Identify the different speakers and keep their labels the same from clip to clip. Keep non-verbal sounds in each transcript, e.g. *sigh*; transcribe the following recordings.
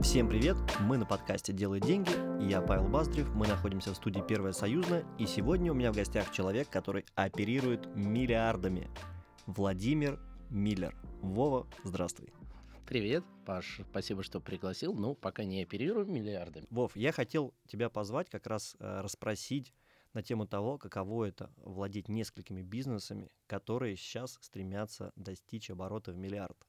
Speaker 1: Всем привет! Мы на подкасте «Делай деньги». Я Павел Баздрев, мы находимся в студии «Первая Союзная», и сегодня у меня в гостях человек, который оперирует миллиардами. Владимир Миллер. Вова, здравствуй.
Speaker 2: Привет, Паш, спасибо, что пригласил. Ну, пока не оперирую миллиардами.
Speaker 1: Вов, я хотел тебя позвать как раз э, расспросить на тему того, каково это владеть несколькими бизнесами, которые сейчас стремятся достичь оборота в миллиард.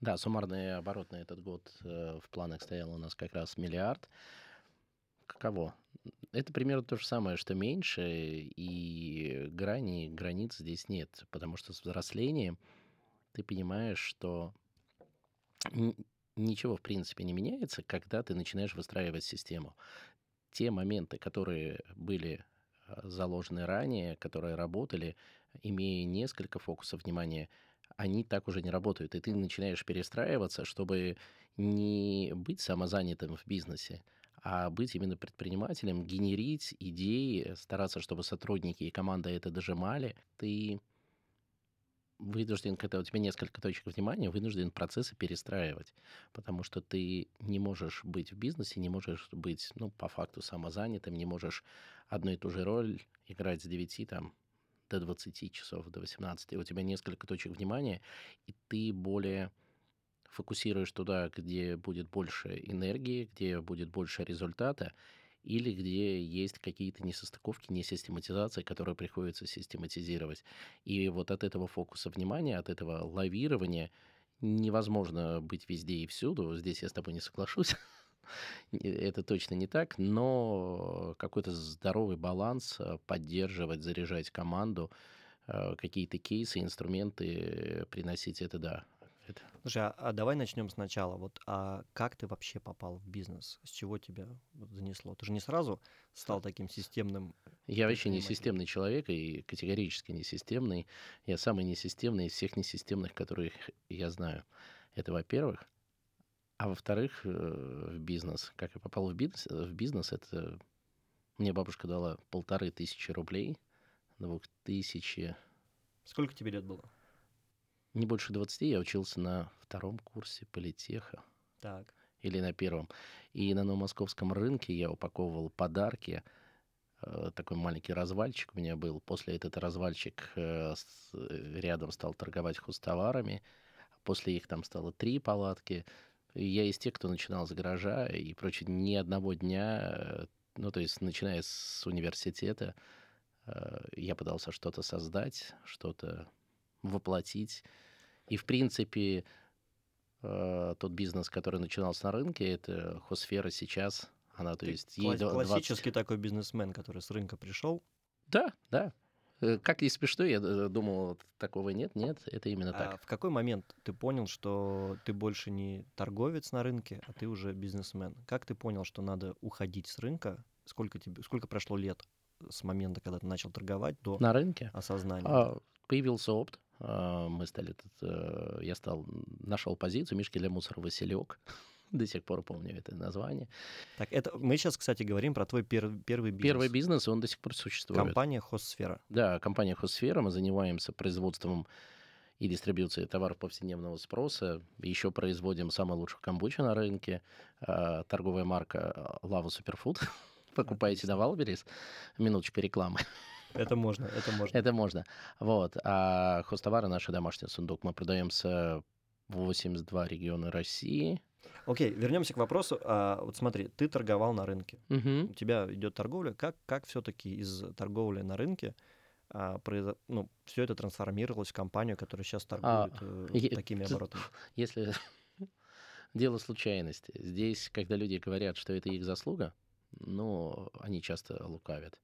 Speaker 2: Да, суммарный оборот на этот год э, в планах стоял у нас как раз миллиард. Каково? Это примерно то же самое, что меньше, и грани, границ здесь нет, потому что с взрослением ты понимаешь, что ничего в принципе не меняется, когда ты начинаешь выстраивать систему. Те моменты, которые были э, заложены ранее, которые работали, имея несколько фокусов внимания, они так уже не работают. И ты начинаешь перестраиваться, чтобы не быть самозанятым в бизнесе, а быть именно предпринимателем, генерить идеи, стараться, чтобы сотрудники и команда это дожимали. Ты вынужден, когда у тебя несколько точек внимания, вынужден процессы перестраивать, потому что ты не можешь быть в бизнесе, не можешь быть, ну, по факту самозанятым, не можешь одну и ту же роль играть с 9 там, до 20 часов, до 18. У тебя несколько точек внимания, и ты более фокусируешь туда, где будет больше энергии, где будет больше результата, или где есть какие-то несостыковки, несистематизации, которые приходится систематизировать. И вот от этого фокуса внимания, от этого лавирования невозможно быть везде и всюду. Здесь я с тобой не соглашусь. *laughs* *laughs* Это точно не так, но какой-то здоровый баланс э, поддерживать, заряжать команду, э, какие-то кейсы, инструменты приносить это, да,
Speaker 1: это. Слушай, а, а давай начнем сначала. Вот, а как ты вообще попал в бизнес? С чего тебя занесло? Ты же не сразу стал таким системным?
Speaker 2: Я вообще не системный человек и категорически не системный. Я самый несистемный из всех несистемных, которых я знаю. Это во-первых. А во-вторых, э, в бизнес. Как я попал в бизнес, в бизнес это мне бабушка дала полторы тысячи рублей, двух тысячи.
Speaker 1: Сколько тебе лет было?
Speaker 2: не больше 20 я учился на втором курсе политеха.
Speaker 1: Так.
Speaker 2: Или на первом. И на новомосковском рынке я упаковывал подарки. Э, такой маленький развальчик у меня был. После этот развальчик э, рядом стал торговать хозтоварами. После их там стало три палатки. Я из тех, кто начинал с гаража и прочее, ни одного дня, э, ну, то есть, начиная с университета, я пытался что-то создать, что-то воплотить. И, в принципе, э, тот бизнес, который начинался на рынке, это хосфера сейчас. Она, то
Speaker 1: Ты
Speaker 2: есть,
Speaker 1: классический 20... такой бизнесмен, который с рынка пришел.
Speaker 2: Да, да. Э, как не смешно, я думал, такого нет, нет, это именно а так.
Speaker 1: В какой момент ты понял, что ты больше не торговец на рынке, а ты уже бизнесмен? Как ты понял, что надо уходить с рынка? Сколько тебе, сколько прошло лет с момента, когда ты начал торговать, до
Speaker 2: на рынке
Speaker 1: осознания?
Speaker 2: А, появился опыт, а, мы стали, э, я стал, нашел позицию Мишки для мусора Василек. *laughs* До сих пор помню это название.
Speaker 1: Так, это мы сейчас, кстати, говорим про твой пер, первый бизнес.
Speaker 2: Первый бизнес, он до сих пор существует.
Speaker 1: Компания Хозсфера.
Speaker 2: Да, компания Хозсфера. Мы занимаемся производством и дистрибьюцией товаров повседневного спроса. Еще производим самую лучшую камбучу на рынке. А, торговая марка Lava Superfood. Покупаете на Валберис. Минуточка рекламы.
Speaker 1: Это можно, это можно.
Speaker 2: Это можно. Вот. А хостовары наши домашний сундук. Мы продаемся в 82 региона России.
Speaker 1: Окей, вернемся к вопросу. А, вот смотри, ты торговал на рынке.
Speaker 2: Угу.
Speaker 1: У тебя идет торговля. Как, как все-таки из торговли на рынке а, произо... ну, все это трансформировалось в компанию, которая сейчас торгует а, э, такими оборотами?
Speaker 2: Если *laughs* дело случайности. Здесь, когда люди говорят, что это их заслуга, ну, они часто лукавят.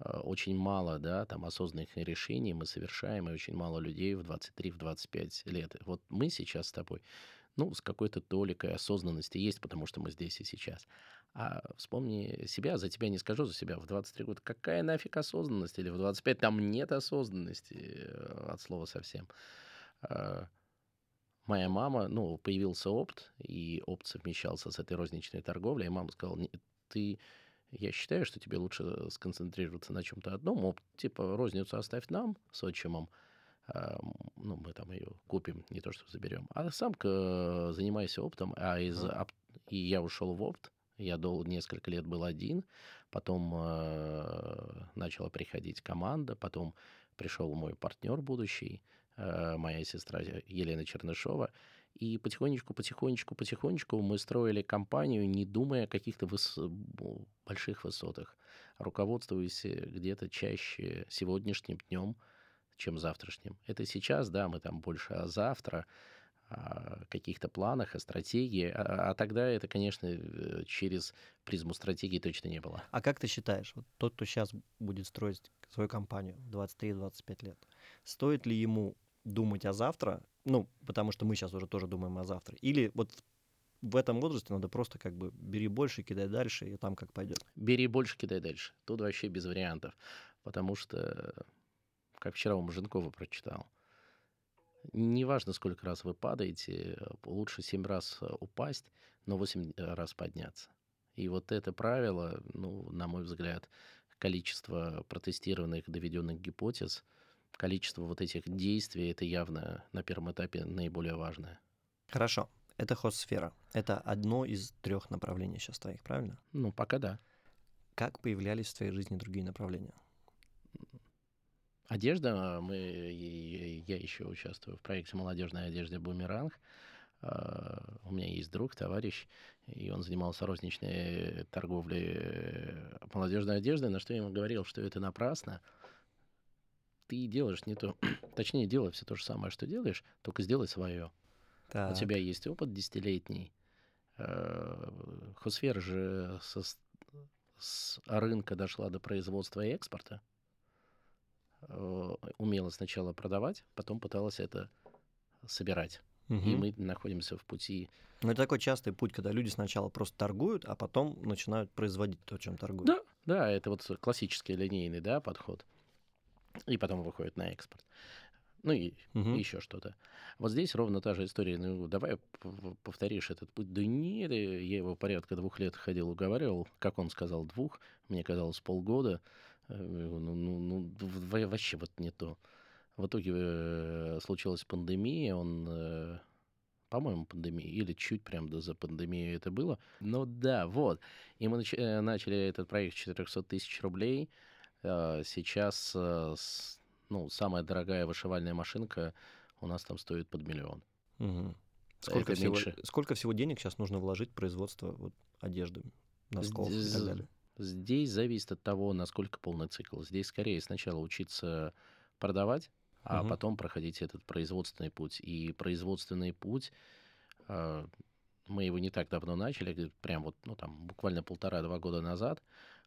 Speaker 2: Э, очень мало, да, там осознанных решений мы совершаем, и очень мало людей в 23-25 лет. Вот мы сейчас с тобой, ну, с какой-то толикой осознанности есть, потому что мы здесь и сейчас. А вспомни себя, за тебя не скажу, за себя в 23 года. Какая нафиг осознанность? Или в 25 там нет осознанности э, от слова совсем. Э, моя мама, ну, появился опт, и опт совмещался с этой розничной торговлей, и мама сказала, ты я считаю, что тебе лучше сконцентрироваться на чем-то одном. Оп, типа, розницу оставь нам с отчимом. А, ну, мы там ее купим, не то что заберем. А сам занимайся оптом, а из, оп, и я ушел в опт, я дол несколько лет был один, потом э, начала приходить команда, потом пришел мой партнер будущий, э, моя сестра Елена Чернышова, и потихонечку, потихонечку, потихонечку мы строили компанию, не думая о каких-то выс... больших высотах, руководствуясь э, где-то чаще сегодняшним днем, чем завтрашним. Это сейчас, да, мы там больше о завтра, о каких-то планах, о стратегии, а, а тогда это, конечно, э, через призму стратегии точно не было.
Speaker 1: А как ты считаешь, вот тот, кто сейчас будет строить свою компанию 23-25 лет, стоит ли ему думать о завтра, ну, потому что мы сейчас уже тоже думаем о завтра, или вот в этом возрасте надо просто как бы бери больше, кидай дальше, и там как пойдет.
Speaker 2: Бери больше, кидай дальше. Тут вообще без вариантов. Потому что, как вчера у Маженкова прочитал, неважно, сколько раз вы падаете, лучше 7 раз упасть, но 8 раз подняться. И вот это правило, ну, на мой взгляд, количество протестированных, доведенных гипотез, количество вот этих действий, это явно на первом этапе наиболее важное.
Speaker 1: Хорошо. Это хостсфера. Это одно из трех направлений сейчас твоих, правильно?
Speaker 2: Ну, пока да.
Speaker 1: Как появлялись в твоей жизни другие направления?
Speaker 2: Одежда. Мы, я еще участвую в проекте молодежной одежды «Бумеранг». А, у меня есть друг, товарищ, и он занимался розничной торговлей молодежной одеждой, на что я ему говорил, что это напрасно. Ты делаешь не то, *clears throat* точнее, делай все то же самое, что делаешь, только сделай свое. Так. У тебя есть опыт десятилетний. Э, Хосфера же со, с рынка дошла до производства и экспорта. Э, умела сначала продавать, потом пыталась это собирать. Угу. И мы находимся в пути.
Speaker 1: Ну, это такой частый путь, когда люди сначала просто торгуют, а потом начинают производить то, чем торгуют.
Speaker 2: Да, да, это вот классический линейный да, подход. И потом выходит на экспорт ну и угу. еще что-то. Вот здесь ровно та же история. Ну, давай повторишь этот путь. Да нет, я его порядка двух лет ходил, уговаривал. Как он сказал, двух. Мне казалось, полгода. Э, ну, ну, ну вообще вот не то. В итоге э, случилась пандемия, он, э, по-моему, пандемия, или чуть прям до за пандемию это было. Но да, вот. И мы нач- начали этот проект 400 тысяч рублей. Сейчас ну, самая дорогая вышивальная машинка у нас там стоит под миллион.
Speaker 1: Угу. Сколько, всего, меньше. сколько всего денег сейчас нужно вложить в производство вот, одежды, носков и так далее?
Speaker 2: Здесь зависит от того, насколько полный цикл. Здесь скорее сначала учиться продавать, а угу. потом проходить этот производственный путь. И производственный путь, э, мы его не так давно начали, прям вот, ну там, буквально полтора-два года назад,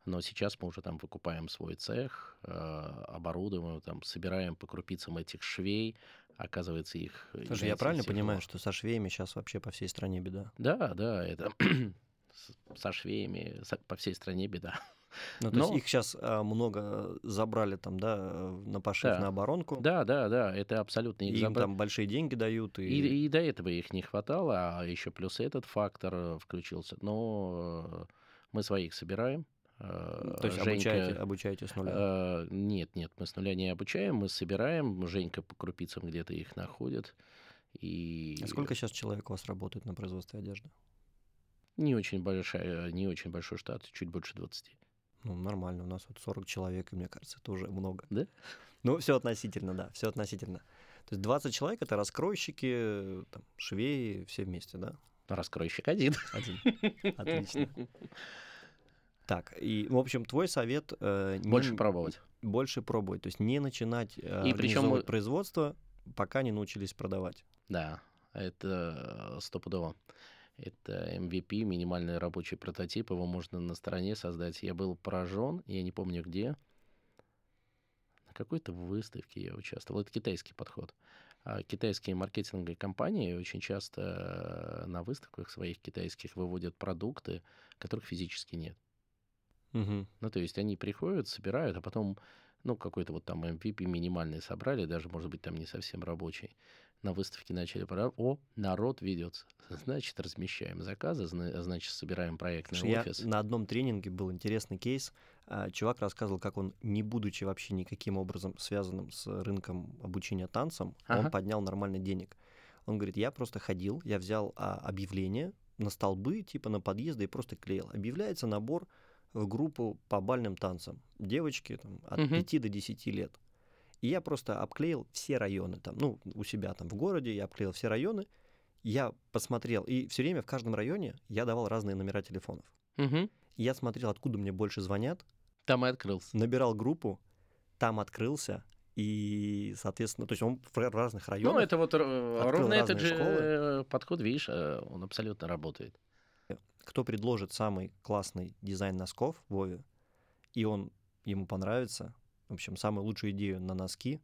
Speaker 2: но сейчас мы уже там выкупаем свой цех, э, оборудуем, там, собираем по крупицам этих швей, оказывается их...
Speaker 1: Слушай, я правильно понимаю, что со швеями сейчас вообще по всей стране беда?
Speaker 2: Да, да, это со швеями по всей стране беда.
Speaker 1: Ну, то Но... есть их сейчас а, много забрали там, да, на пошив, да. на оборонку.
Speaker 2: Да, да, да, это абсолютно
Speaker 1: их и им там большие деньги дают. И...
Speaker 2: И, и до этого их не хватало, а еще плюс этот фактор э, включился. Но э, мы своих собираем,
Speaker 1: Э, То есть Женька, обучаете, обучаете с нуля?
Speaker 2: Э, нет, нет, мы с нуля не обучаем, мы собираем, Женька по крупицам где-то их находит. И...
Speaker 1: А сколько сейчас человек у вас работает на производстве одежды?
Speaker 2: Не очень, большая, не очень большой штат, чуть больше 20.
Speaker 1: Ну, нормально, у нас вот 40 человек, и мне кажется, это уже много.
Speaker 2: Да?
Speaker 1: Ну, все относительно, да, все относительно. То есть 20 человек — это раскройщики, там, швеи, все вместе, да?
Speaker 2: Раскройщик один.
Speaker 1: Один, отлично. *laughs* Так, и, в общем, твой совет...
Speaker 2: Э, больше не, пробовать.
Speaker 1: Больше пробовать, то есть не начинать э, и причем мы... производство, пока не научились продавать.
Speaker 2: Да, это стопудово. Это MVP, минимальный рабочий прототип, его можно на стороне создать. Я был поражен, я не помню где, на какой-то выставке я участвовал. Это китайский подход. А китайские маркетинговые компании очень часто э, на выставках своих китайских выводят продукты, которых физически нет.
Speaker 1: Угу.
Speaker 2: Ну, то есть они приходят, собирают, а потом, ну, какой-то вот там MVP минимальный собрали, даже, может быть, там не совсем рабочий. На выставке начали пора. О, народ ведется. *laughs* Значит, размещаем заказы, значит, собираем проектный Слушай, офис.
Speaker 1: Я на одном тренинге был интересный кейс. А, чувак рассказывал, как он, не будучи вообще никаким образом связанным с рынком обучения танцам, ага. он поднял нормально денег. Он говорит, я просто ходил, я взял а, объявление, на столбы, типа на подъезды и просто клеил. Объявляется набор в группу по бальным танцам. Девочки там, от
Speaker 2: Мгм.
Speaker 1: 5 до 10 лет. И я просто обклеил все районы там, ну, у себя там в городе, я обклеил все районы, я посмотрел, и все время в каждом районе я давал разные номера телефонов. И я смотрел, откуда мне больше звонят,
Speaker 2: Там и открылся.
Speaker 1: набирал группу, там открылся, и, соответственно, то есть он в разных районах.
Speaker 2: Ну, это вот э, ровно этот же
Speaker 1: школы.
Speaker 2: э, подход, видишь, э, он абсолютно работает.
Speaker 1: Кто предложит самый классный дизайн носков Вове, и он ему понравится, в общем, самую лучшую идею на носки,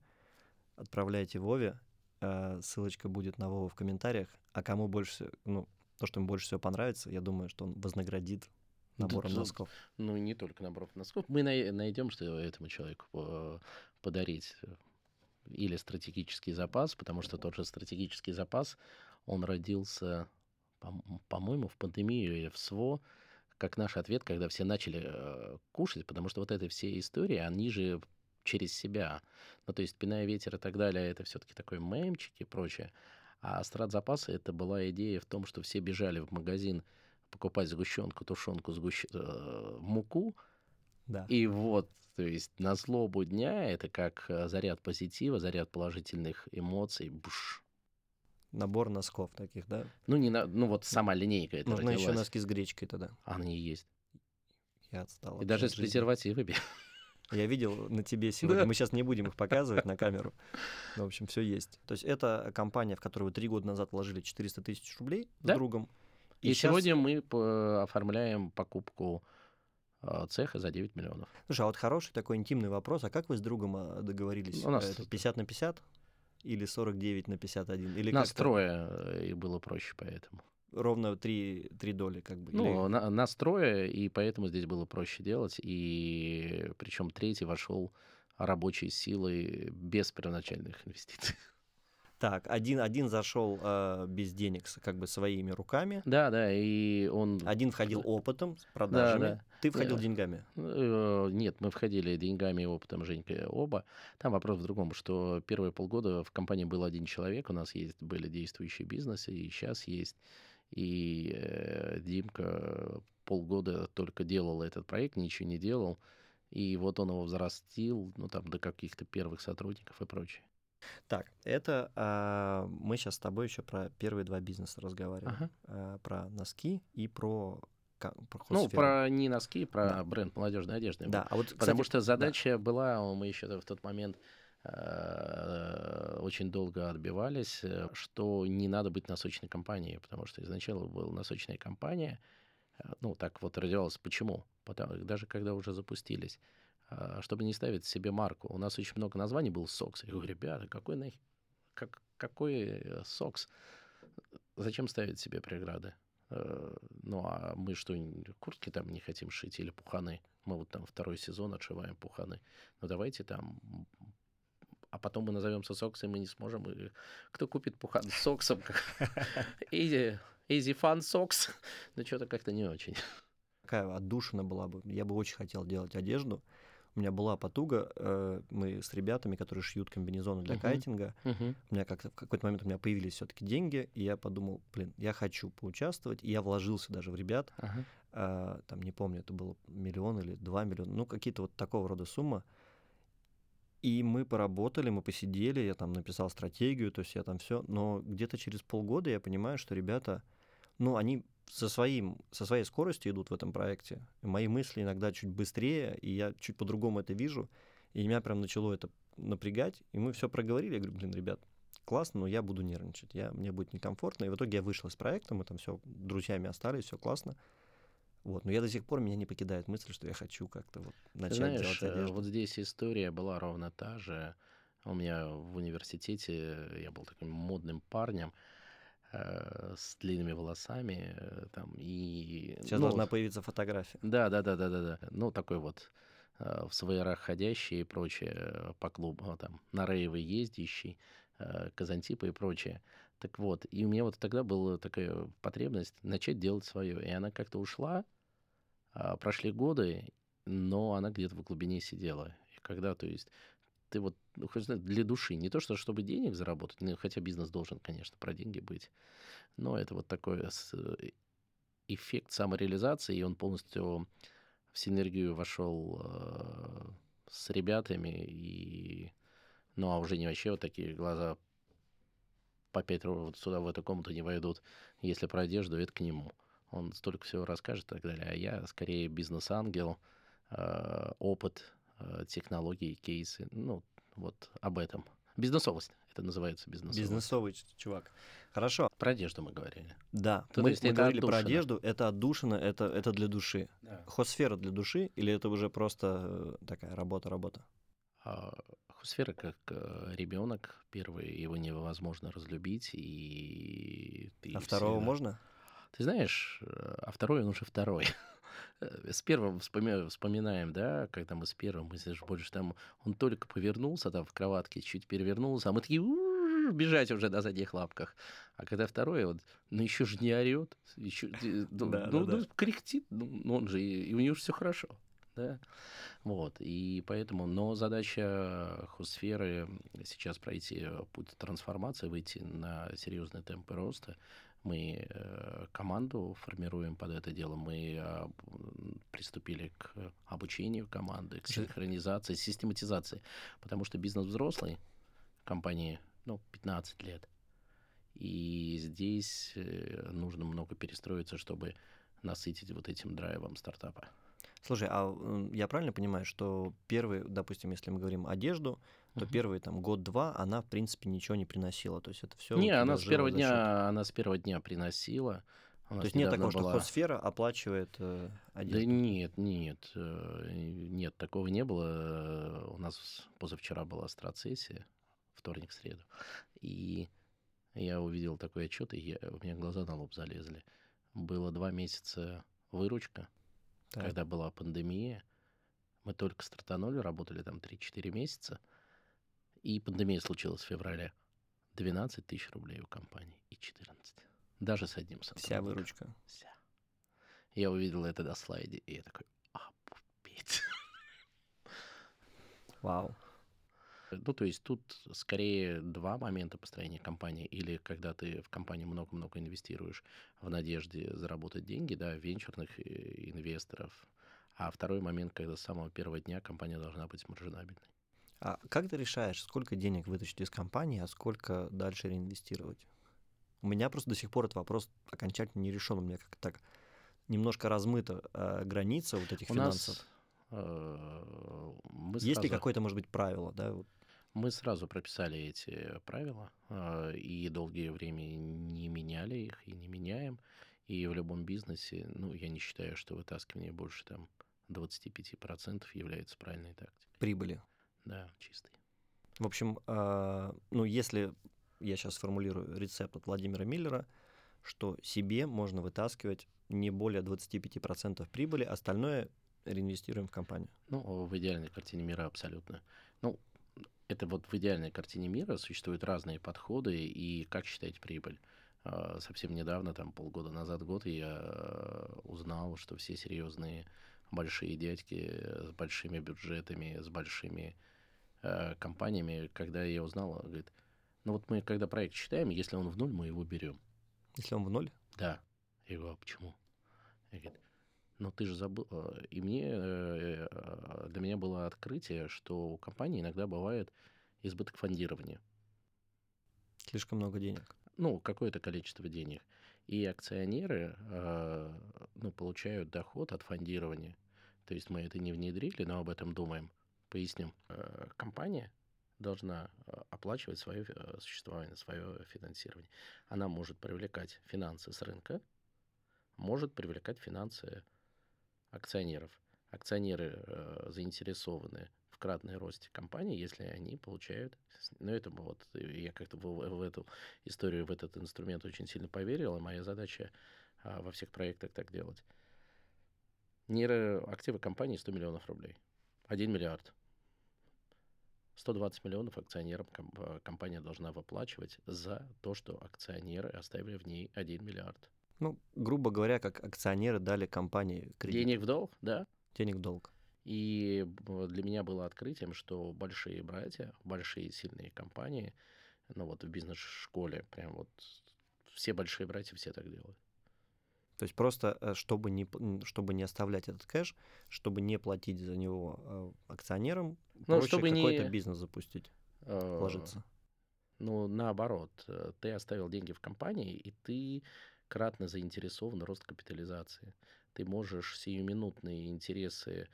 Speaker 1: отправляйте Вове, э, ссылочка будет на Вову в комментариях, а кому больше, ну, то, что ему больше всего понравится, я думаю, что он вознаградит набором
Speaker 2: Да,
Speaker 1: носков.
Speaker 2: Ну, не только наборов носков. Мы най- найдем, что этому человеку э, подарить. э, Или стратегический запас, потому что тот же стратегический запас, он родился, пом- по-моему, в пандемию или в СВО, как наш ответ, когда все начали э, кушать, потому что вот эти все истории, они же через себя. Ну, то есть «Пиная ветер» и так далее, это все-таки такой мемчик и прочее. А страт запаса это была идея в том, что все бежали в магазин покупать сгущенку, тушенку, сгущ... э, муку.
Speaker 1: Да.
Speaker 2: И вот, то есть на злобу дня это как э, заряд позитива, заряд положительных эмоций. Буш.
Speaker 1: Набор носков таких, да?
Speaker 2: Ну, не на... ну вот сама линейка это
Speaker 1: Нужно еще
Speaker 2: родилась.
Speaker 1: носки с гречкой тогда.
Speaker 2: Они есть.
Speaker 1: Я отстал.
Speaker 2: И
Speaker 1: вообще
Speaker 2: даже
Speaker 1: от
Speaker 2: с презервативами.
Speaker 1: Я видел на тебе сегодня.
Speaker 2: Да.
Speaker 1: Мы сейчас не будем их показывать на камеру. *laughs* Но, в общем, все есть. То есть это компания, в которую вы три года назад вложили 400 тысяч рублей
Speaker 2: Да.
Speaker 1: с другом.
Speaker 2: И,
Speaker 1: щас-
Speaker 2: сегодня мы по- оформляем покупку э, цеха за 9 миллионов.
Speaker 1: Слушай, а вот хороший такой интимный вопрос. А как вы с другом а, договорились?
Speaker 2: У нас
Speaker 1: Э, это 50 на 50? Или 49 на 51? Или
Speaker 2: Нас трое, э, и было проще поэтому.
Speaker 1: Ровно три, три доли как бы?
Speaker 2: Ну,
Speaker 1: Или-
Speaker 2: на- нас трое, и поэтому здесь было проще делать. И причем третий вошел рабочей силой без первоначальных инвестиций. *laughs*
Speaker 1: Так, один, один зашел э, без денег, как бы своими руками.
Speaker 2: Да, да, и он...
Speaker 1: Один входил опытом, с продажами.
Speaker 2: да.
Speaker 1: Ты входил
Speaker 2: Да.
Speaker 1: деньгами.
Speaker 2: Э, Нет, мы входили деньгами и опытом Женька оба. Там вопрос в другом, что первые полгода в компании был один человек, у нас есть, были действующие бизнесы, и сейчас есть. И э, Димка полгода только делал этот проект, ничего не делал. И вот он его взрастил, ну, там, до каких-то первых сотрудников и прочее.
Speaker 1: Так, это а, мы сейчас с тобой еще про первые два бизнеса разговариваем.
Speaker 2: Ага.
Speaker 1: А, про носки и про, про
Speaker 2: Ну,
Speaker 1: хозсферу.
Speaker 2: про не носки, про
Speaker 1: Да.
Speaker 2: бренд молодежной одежды.
Speaker 1: Да, а вот,
Speaker 2: Потому
Speaker 1: кстати,
Speaker 2: что задача была, мы еще в тот момент очень долго отбивались, э, что не надо быть носочной компанией, потому что изначально была носочная компания, э, ну, так вот родилась. Почему? Потому, даже когда уже запустились, э, чтобы не ставить себе марку. У нас очень много названий было «Сокс». Я говорю, ребята, какой, нах... как, какой э, «Сокс»? Зачем ставить себе преграды? Э, Ну, а мы что, куртки там не хотим шить или пуханы? Мы вот там второй сезон отшиваем пуханы. Ну, давайте там... А потом мы назовемся Сокс, и мы не сможем. И кто купит пухан с Соксом? Easy, easy Fun Socks. Ну, что-то как-то не очень.
Speaker 1: такая отдушина была бы. Я бы очень хотел делать одежду. У меня была потуга, э, мы с ребятами, которые шьют комбинезоны для
Speaker 2: Мгм.
Speaker 1: кайтинга, у меня как-то в какой-то момент у меня появились все-таки деньги, и я подумал, блин, я хочу поучаствовать, и я вложился даже в ребят, а, там, не помню, это было миллион или два миллиона, ну, какие-то вот такого рода сумма. И мы поработали, мы посидели, я там написал стратегию, то есть я там все, но где-то через полгода я понимаю, что ребята, ну, они со, своим, со своей скоростью идут в этом проекте. Мои мысли иногда чуть быстрее, и я чуть по-другому это вижу, и меня прям начало это напрягать, и мы все проговорили, я говорю, блин, ребят, классно, но я буду нервничать, я, мне будет некомфортно, и в итоге я вышел из проекта, мы там все друзьями остались, все классно, вот, но я до сих пор меня не покидает мысль, что я хочу как-то вот начать
Speaker 2: знаешь,
Speaker 1: делать
Speaker 2: э,
Speaker 1: одежду.
Speaker 2: вот здесь история была ровно та же. У меня в университете я был таким модным парнем э, с длинными волосами, э, там и
Speaker 1: Сейчас
Speaker 2: ну,
Speaker 1: должна появиться фотография.
Speaker 2: Да, да, да, да, да, да. Ну, такой вот э, в своерах ходящий и прочее, э, по клубу, там, на рейвы ездящий, э, казантипы и прочее. Так вот, и у меня вот тогда была такая потребность начать делать свое. И она как-то ушла, а, прошли годы, но она где-то в глубине сидела. И когда, то есть, ты вот, ну, для души, не то, что чтобы денег заработать, ну, хотя бизнес должен, конечно, про деньги быть, но это вот такое с- эффект самореализации, и он полностью в синергию вошел э, с ребятами, и, ну, а уже не вообще вот такие глаза по пять вот сюда, в эту комнату не войдут. Если про одежду, это к нему. Он столько всего расскажет и так далее. А я скорее бизнес-ангел, э, опыт, э, технологии, кейсы. Ну, вот об этом. Бизнесовость. Это называется бизнесовость.
Speaker 1: Бизнесовый чувак. Хорошо.
Speaker 2: Про одежду мы говорили.
Speaker 1: Да,
Speaker 2: То
Speaker 1: мы,
Speaker 2: есть
Speaker 1: мы говорили про
Speaker 2: отдушина.
Speaker 1: одежду, это отдушина, это, это для души.
Speaker 2: Да.
Speaker 1: Хосфера для души или это уже просто э, такая работа-работа?
Speaker 2: А Хусфера как э, ребенок, первый, его невозможно разлюбить, и ты
Speaker 1: А второго
Speaker 2: всегда-
Speaker 1: можно?
Speaker 2: Ты знаешь, э, а второй, он уже второй. *laughs* Э, С первым вспоми- вспоминаем, да, когда мы с первым, мы знаешь, больше там, он только повернулся там в кроватке, чуть перевернулся, а мы такие бежать уже на задних лапках. А когда второй, вот, ну еще же не орет, еще, ну,
Speaker 1: Да,
Speaker 2: ну,
Speaker 1: да,
Speaker 2: ну, кряхтит, ну, ну, он же, и и у него все хорошо, да. Вот, и поэтому, но задача хосферы сейчас пройти путь трансформации, выйти на серьезные темпы роста. Мы э, команду формируем под это дело, мы м, приступили к обучению команды, к синхронизации, систематизации, потому что бизнес взрослый, компании, ну, 15 лет, и здесь э, нужно много перестроиться, чтобы насытить вот этим драйвом стартапа.
Speaker 1: Слушай, а я правильно понимаю, что первый, допустим, если мы говорим одежду, то
Speaker 2: Мгм.
Speaker 1: первый там год-два она, в принципе, ничего не приносила. То есть это все.
Speaker 2: Не, она с первого дня, она с первого дня приносила.
Speaker 1: То есть нет такого,
Speaker 2: была-
Speaker 1: что хосфера оплачивает э,
Speaker 2: Да
Speaker 1: одежду.
Speaker 2: нет, нет, э, нет, такого не было. У нас позавчера была страцессия, вторник, среду, и я увидел такой отчет, и я- у меня глаза на лоб залезли. Было два месяца выручка,
Speaker 1: Так.
Speaker 2: когда была пандемия. Мы только стартанули, работали там 3-4 месяца, и пандемия случилась в феврале. 12 тысяч рублей у компании и 14. Даже с одним
Speaker 1: Вся
Speaker 2: сотрудником.
Speaker 1: выручка.
Speaker 2: Вся. Я увидел это на слайде, и я такой, обалдеть.
Speaker 1: Вау.
Speaker 2: Ну, то есть тут скорее два момента построения компании. Или когда ты в компании много-много инвестируешь в надежде заработать деньги, да, венчурных э, инвесторов. А второй момент, когда с самого первого дня компания должна быть маржинабельной.
Speaker 1: А как ты решаешь, сколько денег вытащить из компании, а сколько дальше реинвестировать? У меня просто до сих пор этот вопрос окончательно не решен. У меня как-то так немножко размыта э, граница вот этих
Speaker 2: У
Speaker 1: финансов.
Speaker 2: нас э, мы
Speaker 1: Есть ли какое-то, может быть, правило, да?
Speaker 2: Мы сразу прописали эти правила э, и долгое время не меняли их и не меняем. И в любом бизнесе, ну, я не считаю, что вытаскивание больше там 25% является правильной тактикой.
Speaker 1: прибыли.
Speaker 2: Да, чистой.
Speaker 1: В общем, э, ну, если я сейчас сформулирую рецепт от Владимира Миллера, что себе можно вытаскивать не более 25% прибыли, остальное реинвестируем в компанию.
Speaker 2: Ну, в идеальной картине мира абсолютно. Ну, это вот в идеальной картине мира существуют разные подходы, и как считать прибыль? А, Совсем недавно, там полгода назад, год, я э, узнал, что все серьезные большие дядьки с большими бюджетами, с большими э, компаниями, когда я узнал, говорит, ну вот мы когда проект считаем, если он в ноль, мы его берем.
Speaker 1: Если он в ноль,
Speaker 2: Да. Я говорю, а почему? Я говорю, ну ты же забыл. э, И мне, э, э, для меня было открытие, что у компании иногда бывает избыток фондирования.
Speaker 1: слишком много денег.
Speaker 2: Ну, какое-то количество денег. И акционеры, ну, получают доход от фондирования. То есть мы это не внедрили, но об этом думаем. Поясню. Э, Компания должна оплачивать свое существование, свое финансирование. Она может привлекать финансы с рынка, может привлекать финансы акционеров. Акционеры э, заинтересованы в кратной росте компании, если они получают... Ну, это вот э, я как-то в, в эту историю, в этот инструмент очень сильно поверил, и моя задача а, во всех проектах так делать. Нейроактивы компании 100 миллионов рублей. 1 миллиард. 120 миллионов акционерам э, компания должна выплачивать за то, что акционеры оставили в ней 1 миллиард.
Speaker 1: Ну, грубо говоря, как акционеры дали компании кредит.
Speaker 2: Денег в долг, да.
Speaker 1: Денег в долг.
Speaker 2: И б- для меня было открытием, что большие братья, большие сильные компании, ну вот в бизнес-школе, прям вот все большие братья все так делают.
Speaker 1: То есть просто, э, чтобы не, чтобы не оставлять этот кэш, чтобы не платить за него э, акционерам, ну, проще чтобы какой-то не... бизнес запустить, вложиться.
Speaker 2: Ну, наоборот, ты оставил деньги в компании, и ты кратно заинтересован рост капитализации. Ты можешь сиюминутные интересы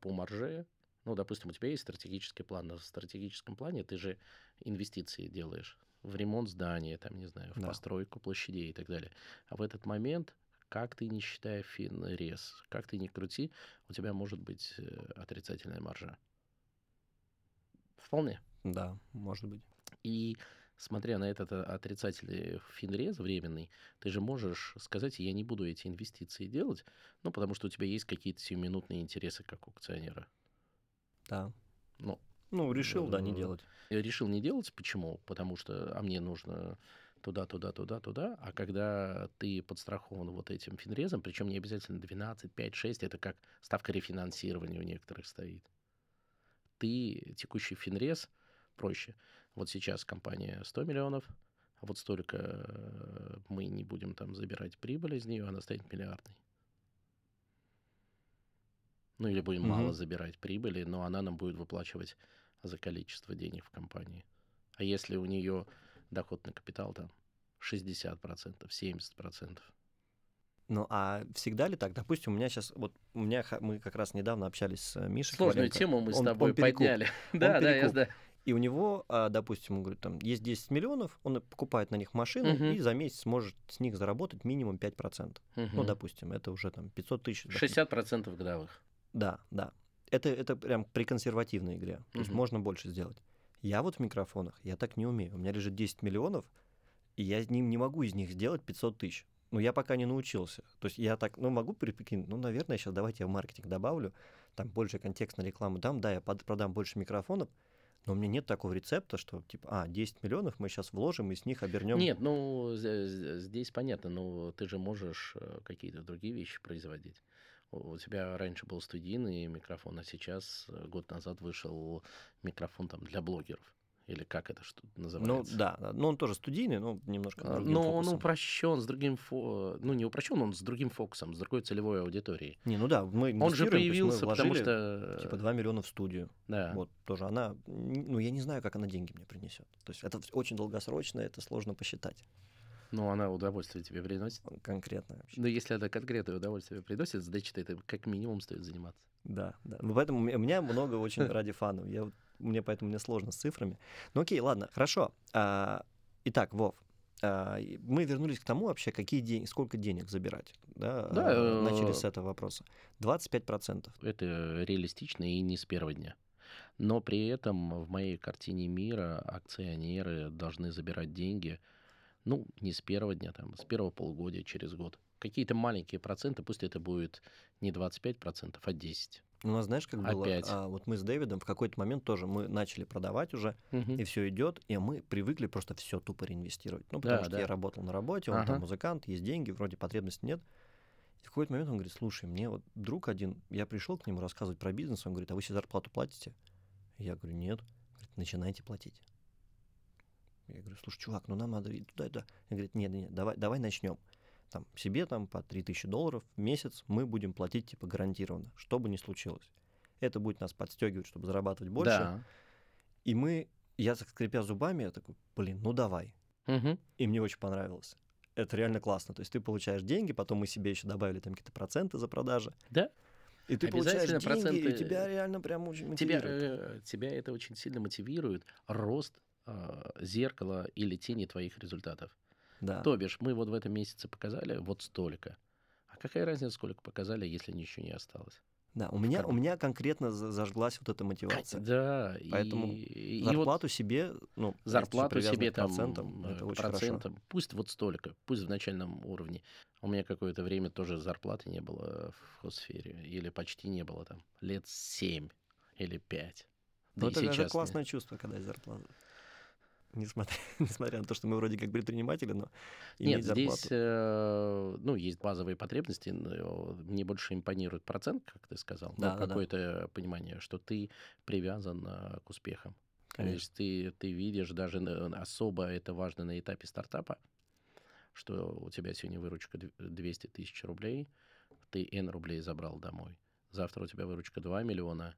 Speaker 2: по марже ну, допустим, у тебя есть стратегический план. В стратегическом плане ты же инвестиции делаешь в ремонт здания, там, не знаю, в да. постройку площадей и так далее. А в этот момент, как ты не считая финрез, как ты не крути, у тебя может быть э, отрицательная маржа. Вполне.
Speaker 1: Да, может быть.
Speaker 2: И смотря на этот э, отрицательный финрез временный, ты же можешь сказать, я не буду эти инвестиции делать, ну, потому что у тебя есть какие-то сиюминутные интересы как у акционера.
Speaker 1: Да. Ну, ну решил, да, не делать.
Speaker 2: Я решил не делать. Почему? Потому что, а мне нужно туда, туда, туда, туда. А когда ты подстрахован вот этим финрезом, причем не обязательно 12, 5, 6, это как ставка рефинансирования у некоторых стоит. Ты текущий финрез проще. Вот сейчас компания 100 миллионов, а вот столько э, мы не будем там забирать прибыль из нее, она станет миллиардной. Ну или будем угу. мало забирать прибыли, но она нам будет выплачивать за количество денег в компании. А если у нее доход на капитал там 60%, 70%.
Speaker 1: Ну, а всегда ли так? Допустим, у меня сейчас, вот у меня, мы как раз недавно общались с Мишей.
Speaker 2: Сложную Коваленко. тему мы с тобой он подняли. *laughs* да, да, я да.
Speaker 1: И у него, а, допустим, он говорит, там есть 10 миллионов, он покупает на них машину угу. и за месяц может с них заработать минимум 5%. Угу. Ну, допустим, это уже там 500 тысяч.
Speaker 2: 60% годовых.
Speaker 1: Да, да. Это, это прям при консервативной игре. То угу. есть можно больше сделать. Я вот в микрофонах, я так не умею. У меня лежит 10 миллионов, и я с ним не могу из них сделать 500 тысяч. Но я пока не научился. То есть я так, ну, могу прикинуть, ну, наверное, сейчас давайте я в маркетинг добавлю, там больше контекстной рекламы дам, да, я под, продам больше микрофонов, но у меня нет такого рецепта, что типа, а, 10 миллионов мы сейчас вложим и с них обернем.
Speaker 2: Нет, ну, здесь понятно, но ты же можешь э, какие-то другие вещи производить. У тебя раньше был студийный микрофон, а сейчас, э, год назад, вышел микрофон там для блогеров. Или как это что ну называется?
Speaker 1: Ну да, но он тоже студийный, но немножко
Speaker 2: а, Но фокусом. он упрощен с другим, фо... ну не упрощен, он с другим фокусом, с другой целевой аудиторией.
Speaker 1: Не, ну да, мы
Speaker 2: Он же появился, вложили, потому что...
Speaker 1: Типа 2 миллиона в студию. Да. Вот тоже она, ну я не знаю, как она деньги мне принесет. То есть это очень долгосрочно, это сложно посчитать.
Speaker 2: Ну, она удовольствие тебе приносит.
Speaker 1: Конкретно вообще.
Speaker 2: Ну, если это конкретное удовольствие приносит, значит, это как минимум стоит заниматься.
Speaker 1: Да, да. Ну, поэтому у меня много очень *laughs* ради фанов. Я, мне поэтому мне сложно с цифрами. Ну, окей, ладно, хорошо. А, итак, Вов, а, мы вернулись к тому вообще, какие деньги, сколько денег забирать. Да, да а, начали с этого вопроса. 25%.
Speaker 2: Это реалистично и не с первого дня. Но при этом в моей картине мира акционеры должны забирать деньги – ну, не с первого дня, там, с первого полугодия, через год. Какие-то маленькие проценты, пусть это будет не 25%, а 10%.
Speaker 1: У нас, знаешь, как было? Опять. А, вот мы с Дэвидом в какой-то момент тоже мы начали продавать уже, угу. и все идет, и мы привыкли просто все тупо реинвестировать. Ну, потому да, что да. я работал на работе, он ага. там музыкант, есть деньги, вроде потребности нет. И в какой-то момент он говорит, слушай, мне вот друг один, я пришел к нему рассказывать про бизнес, он говорит, а вы себе зарплату платите? Я говорю, нет. Говорит, начинайте платить. Я говорю, слушай, чувак, ну нам надо и туда, и туда. Он говорит, нет, нет, давай, давай начнем. Там, себе там по 3000 долларов в месяц мы будем платить типа гарантированно, что бы ни случилось. Это будет нас подстегивать, чтобы зарабатывать больше. Да. И мы, я скрипя зубами, я такой, блин, ну давай. Угу. И мне очень понравилось. Это реально классно. То есть ты получаешь деньги, потом мы себе еще добавили там какие-то проценты за продажи.
Speaker 2: Да.
Speaker 1: И ты получаешь деньги, проценты... и тебя реально прям очень мотивирует.
Speaker 2: Тебя, э, тебя это очень сильно мотивирует. Рост э, зеркало или тени твоих результатов. Да. То бишь, мы вот в этом месяце показали вот столько. А какая разница, сколько показали, если ничего не осталось?
Speaker 1: Да, у меня, у меня конкретно зажглась вот эта мотивация.
Speaker 2: Да,
Speaker 1: поэтому и, зарплату и вот себе, ну,
Speaker 2: зарплату себе там процентом, это очень процентом, хорошо. пусть вот столько, пусть в начальном уровне. У меня какое-то время тоже зарплаты не было в хозсфере, или почти не было там, лет семь или пять.
Speaker 1: Да ну, это, это классное не. чувство, когда есть зарплата несмотря, *laughs* несмотря на то, что мы вроде как предприниматели, но
Speaker 2: Нет, зарплату. здесь, э, ну, есть базовые потребности, но мне больше импонирует процент, как ты сказал, да, ну, да, какое-то да. понимание, что ты привязан э, к успехам. Конечно. То есть ты, ты видишь, даже особо это важно на этапе стартапа, что у тебя сегодня выручка 200 тысяч рублей, ты N рублей забрал домой. Завтра у тебя выручка 2 миллиона,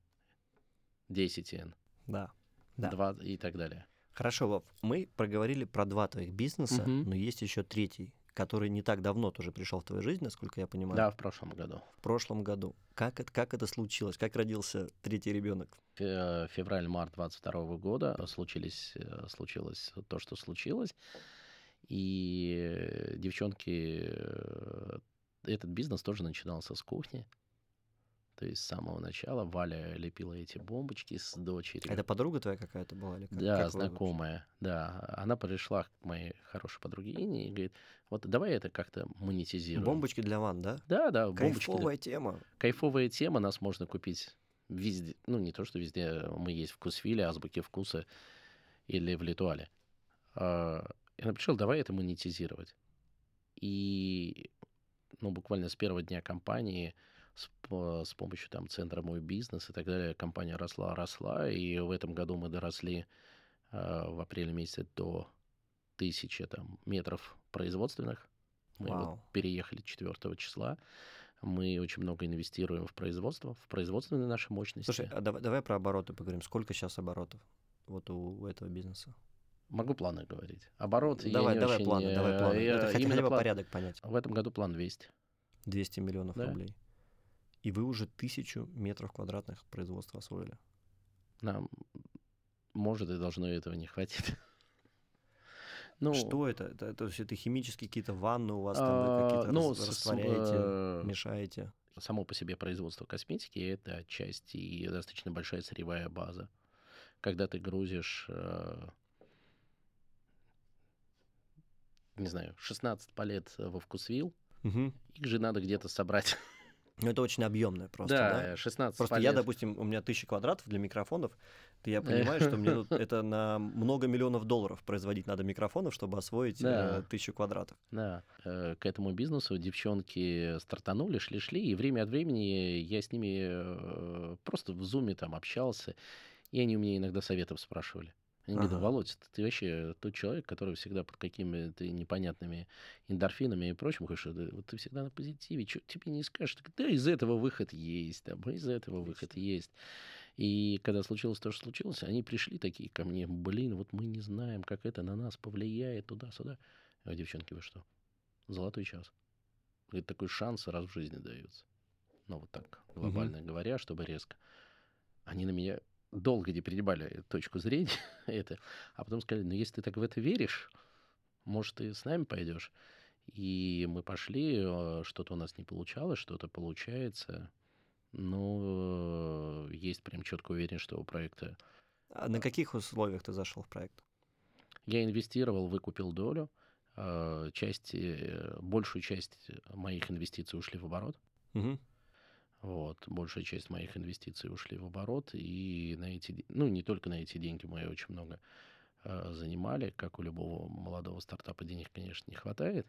Speaker 2: 10 N.
Speaker 1: Да. да.
Speaker 2: 2 и так далее.
Speaker 1: Хорошо, Вов, мы проговорили про два твоих бизнеса,
Speaker 2: Мгм.
Speaker 1: но есть еще третий, который не так давно тоже пришел в твою жизнь, насколько я понимаю,
Speaker 2: Да, в прошлом году.
Speaker 1: в прошлом году. Как это, как это случилось? Как родился третий ребенок?
Speaker 2: Фе- Февраль-март 22 года случились, э, случилось то, что случилось. И э, девчонки, э, этот бизнес тоже начинался с кухни. То есть с самого начала Валя лепила эти бомбочки с дочерью.
Speaker 1: Это подруга твоя какая-то была? Или как-
Speaker 2: Да,
Speaker 1: как вы
Speaker 2: знакомая, да. Она пришла к моей хорошей подруге Ине и говорит, вот давай это как-то монетизируем.
Speaker 1: Бомбочки для ван, да?
Speaker 2: Да, да, бомбочки. для-
Speaker 1: Кайфовая тема.
Speaker 2: Кайфовая тема, нас можно купить везде. Ну, не то, что везде, мы есть в Вкусвилле, Азбуке Вкуса или в Литуале. А, Я написал, давай это монетизировать. И ну, буквально с первого дня компании с, с помощью там центра «Мой бизнес» и так далее компания росла, росла. И в этом году мы доросли а, в апреле месяце до тысячи там, метров производственных. Мы вот
Speaker 1: Вау.
Speaker 2: переехали 4 числа. Мы очень много инвестируем в производство, в производственные наши мощности.
Speaker 1: Слушай, а давай, давай про обороты поговорим. Сколько сейчас оборотов вот у, у этого бизнеса?
Speaker 2: Могу планы говорить. Оборот я
Speaker 1: давай,
Speaker 2: не
Speaker 1: давай
Speaker 2: очень,
Speaker 1: планы, давай
Speaker 2: э,
Speaker 1: планы. хотя,
Speaker 2: именно
Speaker 1: хотя бы
Speaker 2: план-
Speaker 1: порядок понять.
Speaker 2: В этом году план 200.
Speaker 1: 200 миллионов
Speaker 2: Да.
Speaker 1: рублей. И вы уже тысячу метров квадратных производства освоили.
Speaker 2: Нам, может, и должно этого не хватить. *laughs* Ну,
Speaker 1: Что это? это? То есть это химические какие-то ванны у вас там,
Speaker 2: а,
Speaker 1: какие-то
Speaker 2: ну,
Speaker 1: рас- растворяете,
Speaker 2: э,
Speaker 1: мешаете?
Speaker 2: само по себе производство косметики это отчасти и достаточно большая сырьевая база. Когда ты грузишь, э, не знаю, 16 палет во вкусвилл,
Speaker 1: Мгм.
Speaker 2: их же надо где-то собрать. *laughs*
Speaker 1: Ну, это очень объемное просто, да?
Speaker 2: да, 16
Speaker 1: Просто
Speaker 2: палет.
Speaker 1: я, допустим, у меня тысяча квадратов для микрофонов, то я понимаю, что мне тут *laughs* это на много миллионов долларов производить надо микрофонов, чтобы освоить
Speaker 2: Да.
Speaker 1: э, тысячу квадратов.
Speaker 2: Да, э, к этому бизнесу девчонки стартанули, шли-шли, и время от времени я с ними э, просто в зуме там общался, и они у меня иногда советов спрашивали. Они говорят,
Speaker 1: Ага.
Speaker 2: Володь, ты- вообще тот человек, который всегда под какими-то непонятными эндорфинами и прочим, ты, вот ты всегда на позитиве, что тебе не скажешь? Так, да, из этого выход есть, там, из этого выход есть. И когда случилось то, что случилось, они пришли такие ко мне, блин, вот мы не знаем, как это на нас повлияет туда-сюда. Я говорю, девчонки, вы что? Золотой час. Говорит, такой шанс раз в жизни дается. Ну, вот так, глобально говоря, чтобы резко. Они на меня долго не принимали точку зрения *laughs* это, а потом сказали, ну, если ты так в это веришь, может, ты с нами пойдешь. И мы пошли, э, что-то у нас не получалось, что-то получается. Но э, есть прям четко уверен, что у проекта...
Speaker 1: А на каких условиях ты зашел в проект?
Speaker 2: Я инвестировал, выкупил долю. э, Часть, э, большую часть моих инвестиций ушли в оборот.
Speaker 1: Мгм.
Speaker 2: Вот, большая часть моих инвестиций ушли в оборот, и на эти, ну, не только на эти деньги мы очень много э, занимали, как у любого молодого стартапа денег, конечно, не хватает,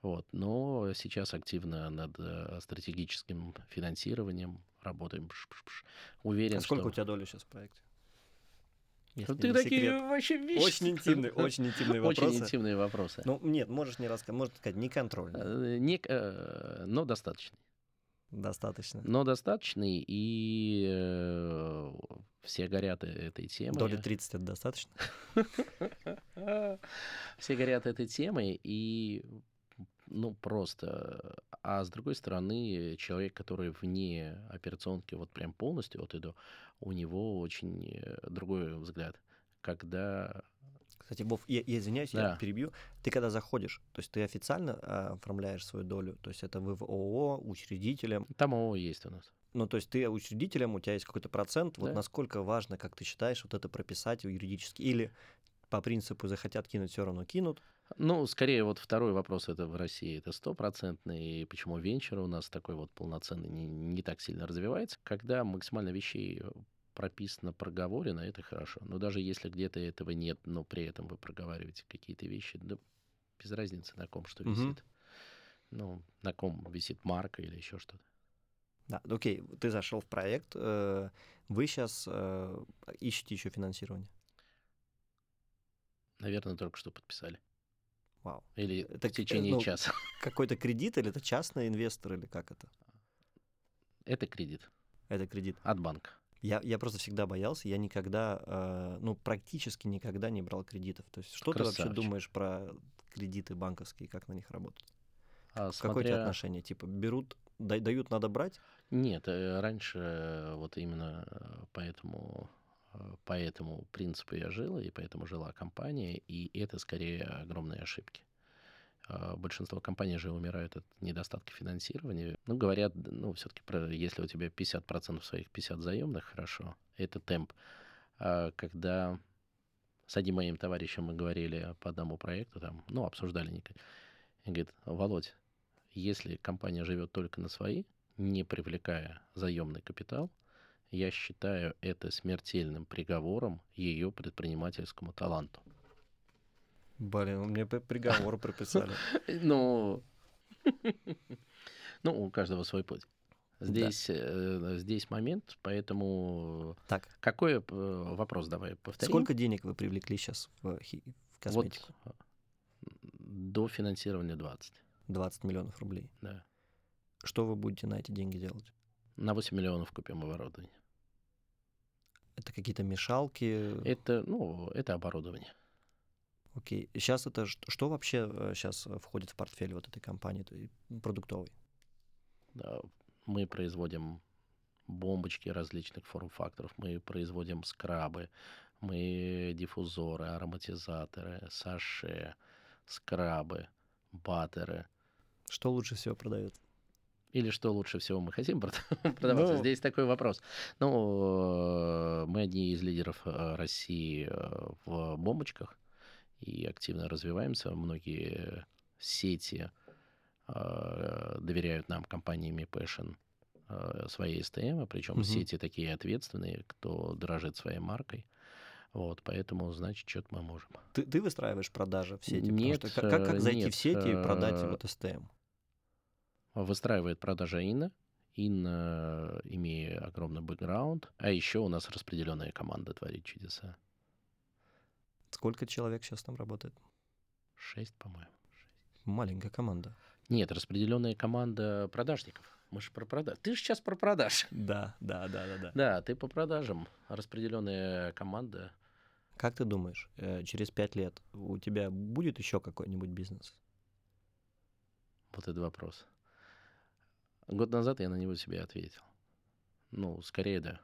Speaker 2: вот, но сейчас активно над э, стратегическим финансированием работаем. Пш-пш-пш. Уверен,
Speaker 1: А сколько
Speaker 2: что...
Speaker 1: у тебя доли сейчас в проекте? Если
Speaker 2: Ну, ты такие
Speaker 1: секрет.
Speaker 2: вообще вещи...
Speaker 1: Очень интимные, *laughs* очень интимные
Speaker 2: Очень
Speaker 1: вопросы.
Speaker 2: интимные вопросы.
Speaker 1: Ну, нет, можешь не рассказать, можно сказать, не контрольно.
Speaker 2: Э, не- э, но достаточный.
Speaker 1: Достаточно.
Speaker 2: Но достаточный, и э, все горят э- этой темой.
Speaker 1: Доля 30 это достаточно? *laughs*
Speaker 2: Все горят этой темой, и ну просто. А с другой стороны, человек, который вне операционки вот прям полностью от и до, у него очень э, другой взгляд. Когда...
Speaker 1: Кстати, Бов, я, я извиняюсь, я
Speaker 2: Да.
Speaker 1: перебью. Ты когда заходишь, то есть ты официально а, оформляешь свою долю, то есть это вы в ООО, учредителем,
Speaker 2: Там ООО есть у нас.
Speaker 1: ну, то есть ты учредителем, у тебя есть какой-то процент, вот
Speaker 2: Да.
Speaker 1: насколько важно, как ты считаешь, вот это прописать юридически, или по принципу захотят кинуть, все равно кинут.
Speaker 2: Ну, скорее, вот второй вопрос это в России, это стопроцентный, и почему венчур у нас такой вот полноценный не, не так сильно развивается. Когда максимально вещей прописано, проговорено, это хорошо. Но даже если где-то этого нет, но при этом вы проговариваете какие-то вещи, да без разницы на ком что висит. Ну, на ком висит марка или еще что-то.
Speaker 1: Да, окей, ты зашел в проект, э, вы сейчас ищете еще финансирование.
Speaker 2: Наверное, только что подписали.
Speaker 1: Вау.
Speaker 2: Или
Speaker 1: Это
Speaker 2: в
Speaker 1: э,
Speaker 2: течение
Speaker 1: ну,
Speaker 2: часа. *laughs*
Speaker 1: Какой-то кредит или это частный инвестор или как это?
Speaker 2: Это кредит
Speaker 1: Это кредит.
Speaker 2: от банка.
Speaker 1: Я, я просто всегда боялся, я никогда, э, ну, практически никогда не брал кредитов. То есть что ты вообще
Speaker 2: Красавчик.
Speaker 1: думаешь про кредиты банковские, как на них работают?
Speaker 2: А
Speaker 1: Какое у тебя
Speaker 2: смотря-
Speaker 1: отношение? Типа берут, да- дают, надо брать?
Speaker 2: Нет, э, раньше вот именно э, по этому, э, по этому принципу я жил, и поэтому жила компания, и это скорее огромные ошибки. А Большинство компаний же умирают от недостатка финансирования. Ну, говорят, ну, все-таки, если у тебя 50% своих 50 заемных, хорошо, это темп. А когда с одним моим товарищем мы говорили по одному проекту, там, ну, обсуждали. И говорит, Володь, если компания живет только на свои, не привлекая заемный капитал, я считаю это смертельным приговором ее предпринимательскому таланту.
Speaker 1: Блин, мне приговор прописали. *laughs*
Speaker 2: Ну, ну, у каждого свой путь. Здесь, э, здесь момент, поэтому
Speaker 1: Так,
Speaker 2: какой э, вопрос давай повторим?
Speaker 1: сколько денег вы привлекли сейчас в, косметику?
Speaker 2: Вот до финансирования 20,
Speaker 1: 20 миллионов рублей.
Speaker 2: да.
Speaker 1: Что вы будете на эти деньги делать?
Speaker 2: На 8 миллионов купим оборудование.
Speaker 1: Это какие-то мешалки?
Speaker 2: Это, ну, это оборудование.
Speaker 1: Окей. Сейчас это что вообще сейчас входит в портфель вот этой компании продуктовой?
Speaker 2: Да, мы производим бомбочки различных форм-факторов, мы производим скрабы, мы диффузоры, ароматизаторы, саше, скрабы, баттеры.
Speaker 1: Что лучше всего продается?
Speaker 2: Или что лучше всего мы хотим прода- *laughs* продаваться?
Speaker 1: Ну.
Speaker 2: Здесь такой вопрос. Ну, э, мы одни из лидеров э, России э, в бомбочках и активно развиваемся. Многие сети э, доверяют нам, компаниями Passion, э, своей СТМ, причем
Speaker 1: Мгм.
Speaker 2: сети такие ответственные, кто дорожит своей маркой. Вот, поэтому, значит, что-то мы можем.
Speaker 1: Ты, ты выстраиваешь продажи в сети?
Speaker 2: Нет,
Speaker 1: что как, как- как
Speaker 2: э,
Speaker 1: зайти
Speaker 2: нет,
Speaker 1: в сети и продать
Speaker 2: э,
Speaker 1: вот СТМ?
Speaker 2: Выстраивает продажа Инна. Инна, имея огромный бэкграунд. А еще у нас распределенная команда творит чудеса.
Speaker 1: Сколько человек сейчас там работает?
Speaker 2: Шесть, по-моему.
Speaker 1: Маленькая команда.
Speaker 2: Нет, распределенная команда продажников. Мы же про продаж. Ты же сейчас про продаж.
Speaker 1: Да, да, да, да, да.
Speaker 2: Да, ты по продажам. Распределенная команда.
Speaker 1: Как ты думаешь, э, через пять лет у тебя будет еще какой-нибудь бизнес?
Speaker 2: Вот это вопрос. Год назад я на него себе ответил. Ну, скорее да.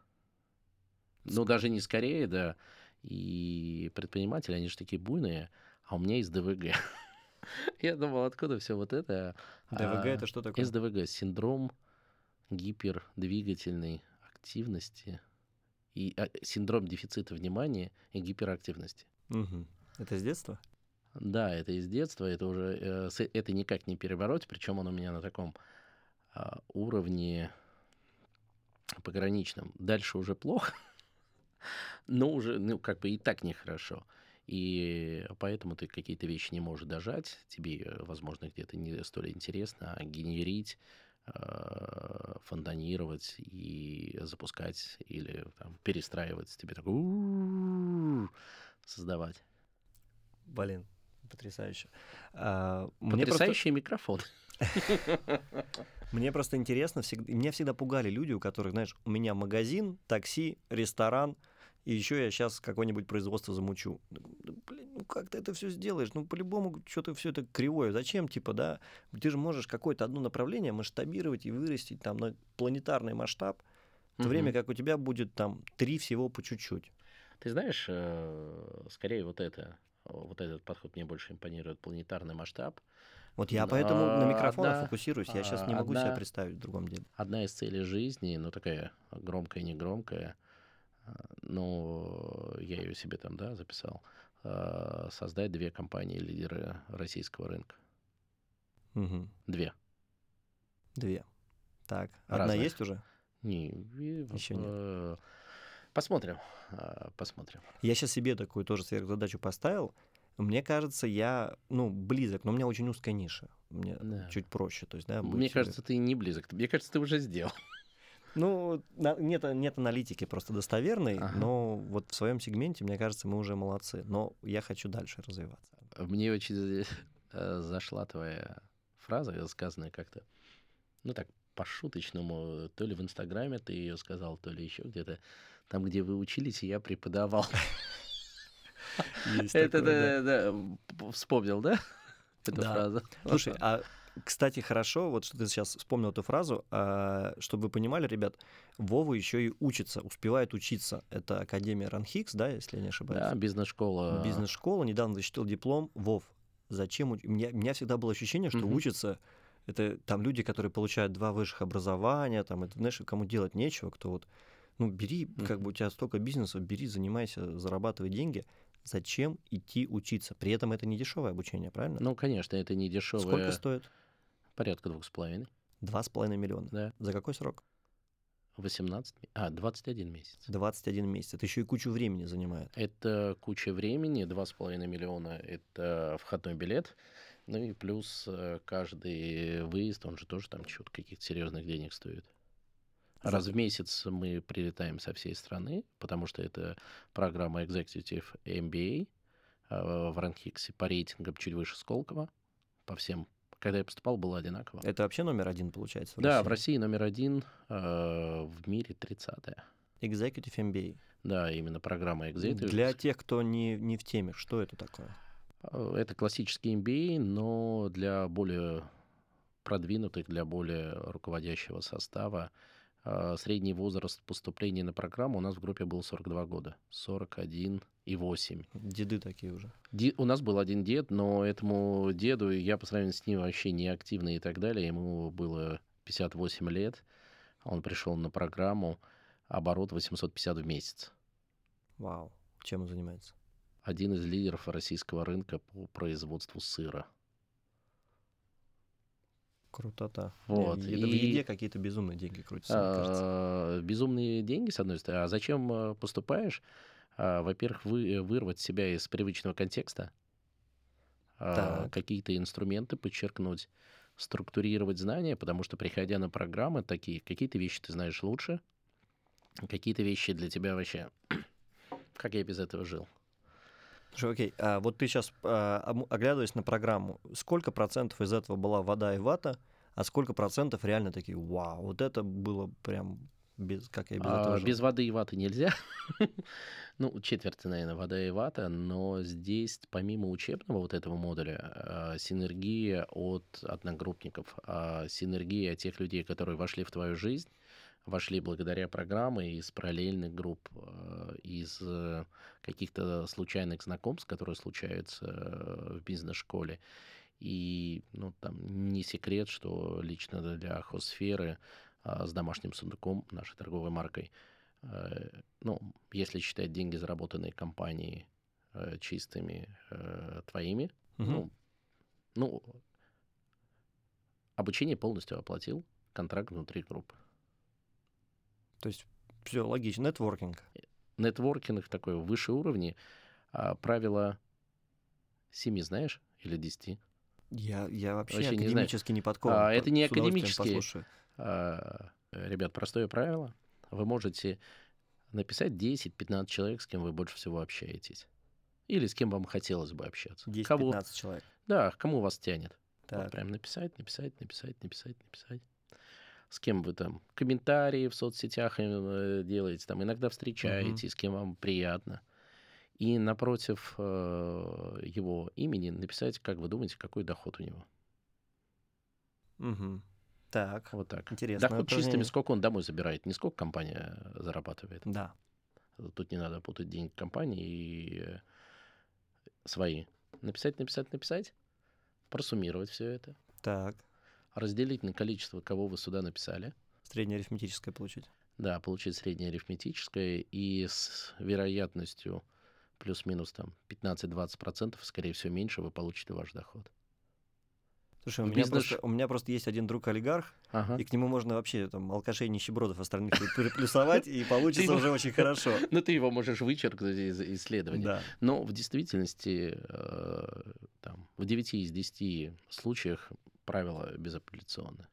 Speaker 2: Ну, даже не скорее, да. И предприниматели, они же такие буйные, а у меня есть ДВГ. *laughs* Я думал, откуда все вот это?
Speaker 1: ДВГ
Speaker 2: А,
Speaker 1: это что такое?
Speaker 2: СДВГ – синдром гипердвигательной активности и а, синдром дефицита внимания и гиперактивности.
Speaker 1: Мгм. Это с детства?
Speaker 2: Да, это из детства, это уже э, это никак не перебороть, причем он у меня на таком а, уровне пограничном. Дальше уже плохо, *laughs* но уже, ну, как бы и так нехорошо. И поэтому ты какие-то вещи не можешь дожать, тебе, возможно, где-то не столь интересно, а генерить, э, фондонировать и запускать или там, перестраивать, тебе такой «У-у-у», создавать.
Speaker 1: Блин, потрясающе. А, мне просто-
Speaker 2: Потрясающий микрофон. *laughs*
Speaker 1: Мне просто интересно, всегда, меня всегда пугали люди, у которых, знаешь, у меня магазин, такси, ресторан, и еще я сейчас какое-нибудь производство замучу. Да, Блин, ну как ты это все сделаешь? Ну, по-любому, что-то все это кривое. Зачем, типа, да? Ты же можешь какое-то одно направление масштабировать и вырастить там на планетарный масштаб, в то время
Speaker 2: Мгм.
Speaker 1: как у тебя будет там три всего по чуть-чуть.
Speaker 2: Ты знаешь, э, скорее вот это, вот этот подход мне больше импонирует, планетарный масштаб.
Speaker 1: Вот я поэтому на
Speaker 2: А,
Speaker 1: микрофонах
Speaker 2: одна-
Speaker 1: фокусируюсь. Я сейчас не
Speaker 2: а,
Speaker 1: могу себе
Speaker 2: одна-
Speaker 1: представить в другом деле.
Speaker 2: Одна из целей жизни, ну такая громкая, негромкая, но я ее себе там, да, записал, э, создать две компании-лидеры российского рынка.
Speaker 1: Мгм.
Speaker 2: Две.
Speaker 1: Две. Так, одна
Speaker 2: Разных.
Speaker 1: есть уже?
Speaker 2: Не, и,
Speaker 1: Ещё нет.
Speaker 2: э, Посмотрим, э, посмотрим.
Speaker 1: Я сейчас себе такую тоже сверхзадачу поставил. Мне кажется, я, ну, близок, но у меня очень узкая ниша. Мне
Speaker 2: Да.
Speaker 1: чуть проще. То есть, да,
Speaker 2: Мне
Speaker 1: э,
Speaker 2: кажется, ты не близок. Мне кажется, ты уже сделал.
Speaker 1: Ну, нет, нет аналитики просто достоверной,
Speaker 2: Ага.
Speaker 1: но вот в своем сегменте, мне кажется, мы уже молодцы. Но я хочу дальше развиваться.
Speaker 2: Мне очень э, зашла твоя фраза, сказанная как-то, ну так, по-шуточному, то ли в Инстаграме ты ее сказал, то ли еще где-то. Там, где вы учились, я преподавал. *laughs* Это, да, да, вспомнил, да? *laughs* Эту фразу.
Speaker 1: Слушай, а кстати, хорошо, вот что ты сейчас вспомнил эту фразу, а, чтобы вы понимали, ребят, Вова еще и учится, успевает учиться. Это Академия Ранхикс, да, если я не ошибаюсь?
Speaker 2: Да, бизнес-школа.
Speaker 1: Бизнес-школа, недавно защитил диплом. Вов, зачем? У меня, у меня всегда было ощущение, что угу. учится это там люди, которые получают два высших образования, там, это, знаешь, кому делать нечего, кто вот, ну, бери, как бы у тебя столько бизнесов, бери, занимайся, зарабатывай деньги. Зачем идти учиться? При этом это не дешевое обучение, правильно?
Speaker 2: Ну, конечно, это не дешевое.
Speaker 1: Сколько стоит?
Speaker 2: Порядка двух с половиной.
Speaker 1: Два с половиной миллиона?
Speaker 2: Да.
Speaker 1: За какой срок?
Speaker 2: 18, а, 21 месяц.
Speaker 1: 21 месяц. Это еще и кучу времени занимает.
Speaker 2: Это куча времени, 2,5 миллиона – это входной билет. Ну и плюс э, каждый выезд, он же тоже там что-то каких-то серьезных денег стоит. Раз в месяц мы прилетаем со всей страны, потому что это программа Executive MBA э, в Ранхиксе по рейтингам чуть выше Сколково, по всем. Когда я поступал, было одинаково.
Speaker 1: Это вообще номер один, получается?
Speaker 2: В да, России? в России номер один, э, в мире 30-е.
Speaker 1: Executive MBA.
Speaker 2: Да, именно программа Executive.
Speaker 1: Для тех, кто не, не в теме, что это такое?
Speaker 2: Э, это классический MBA, но для более продвинутых, для более руководящего состава. Э, средний возраст поступления на программу у нас в группе был 42 года. 41 и 8.
Speaker 1: Деды такие уже.
Speaker 2: Ди, у нас был один дед, но этому деду, я по сравнению с ним вообще не активный и так далее, ему было 58 лет, он пришел на программу, оборот 850 в месяц.
Speaker 1: Вау. Чем он занимается?
Speaker 2: один из лидеров российского рынка по производству сыра.
Speaker 1: Крутота.
Speaker 2: Вот.
Speaker 1: И. В еде какие-то безумные деньги крутятся,
Speaker 2: мне кажется. А, безумные деньги, с одной стороны. А зачем э, поступаешь? А, во-первых, вы, вырвать себя из привычного контекста, а, какие-то инструменты подчеркнуть, структурировать знания, потому что, приходя на программы такие, какие-то вещи ты знаешь лучше, какие-то вещи для тебя вообще... *clears throat* Как я без этого жил?
Speaker 1: Слушай, окей, а вот ты сейчас, оглядываясь на программу, сколько процентов из этого была вода и вата, а сколько процентов реально такие, вау, вот это было прям без, как я без
Speaker 2: а,
Speaker 1: этого жил?
Speaker 2: Без воды и ваты нельзя. *laughs* ну, четверть, наверное, вода и вата, но здесь, помимо учебного вот этого модуля, а, синергия от одногруппников, а, синергия тех людей, которые вошли в твою жизнь, вошли благодаря программе из параллельных групп, э, из э, каких-то случайных знакомств, которые случаются э, в бизнес-школе. И ну, там не секрет, что лично для хосферы а, с домашним сундуком, нашей торговой маркой, ну, если считать деньги, заработанные компанией чистыми твоими, угу. ну, ну, обучение полностью оплатил, контракт внутри группы.
Speaker 1: То есть все логично, нетворкинг.
Speaker 2: Нетворкинг такой выше уровне. А правило семи знаешь или десяти?
Speaker 1: Я, я вообще, вообще академически не, не подкован. А,
Speaker 2: это не академически. А, ребят, простое правило. Вы можете написать 10-15 человек, с кем вы больше всего общаетесь. Или с кем вам хотелось бы общаться.
Speaker 1: 10-15 человек.
Speaker 2: Да, кому вас тянет. Так. Вот прям написать, написать, написать, написать, написать с кем вы там комментарии в соцсетях э, делаете, там иногда встречаетесь, uh-huh. с кем вам приятно. И напротив э, его имени написать, как вы думаете, какой доход у него.
Speaker 1: Угу. Так.
Speaker 2: Вот так.
Speaker 1: Интересно.
Speaker 2: Доход чистыми, сколько он домой забирает, не сколько компания зарабатывает.
Speaker 1: Да.
Speaker 2: Тут не надо путать деньги компании и э, свои. Написать, написать, написать, просуммировать все это.
Speaker 1: Так
Speaker 2: разделить на количество, кого вы сюда написали.
Speaker 1: Среднее арифметическое получить.
Speaker 2: Да, получить среднее арифметическое и с вероятностью плюс-минус там 15-20%, скорее всего, меньше вы получите ваш доход.
Speaker 1: Слушай, у меня, бизнес... просто, у меня просто есть один друг олигарх, ага. и к нему можно вообще там алкашей нищебродов остальных переплюсовать, и получится уже очень хорошо. *laughs*
Speaker 2: Ну, ты его можешь вычеркнуть из исследования. Но в действительности э, в 9 из 10 случаях правило безапелляционно.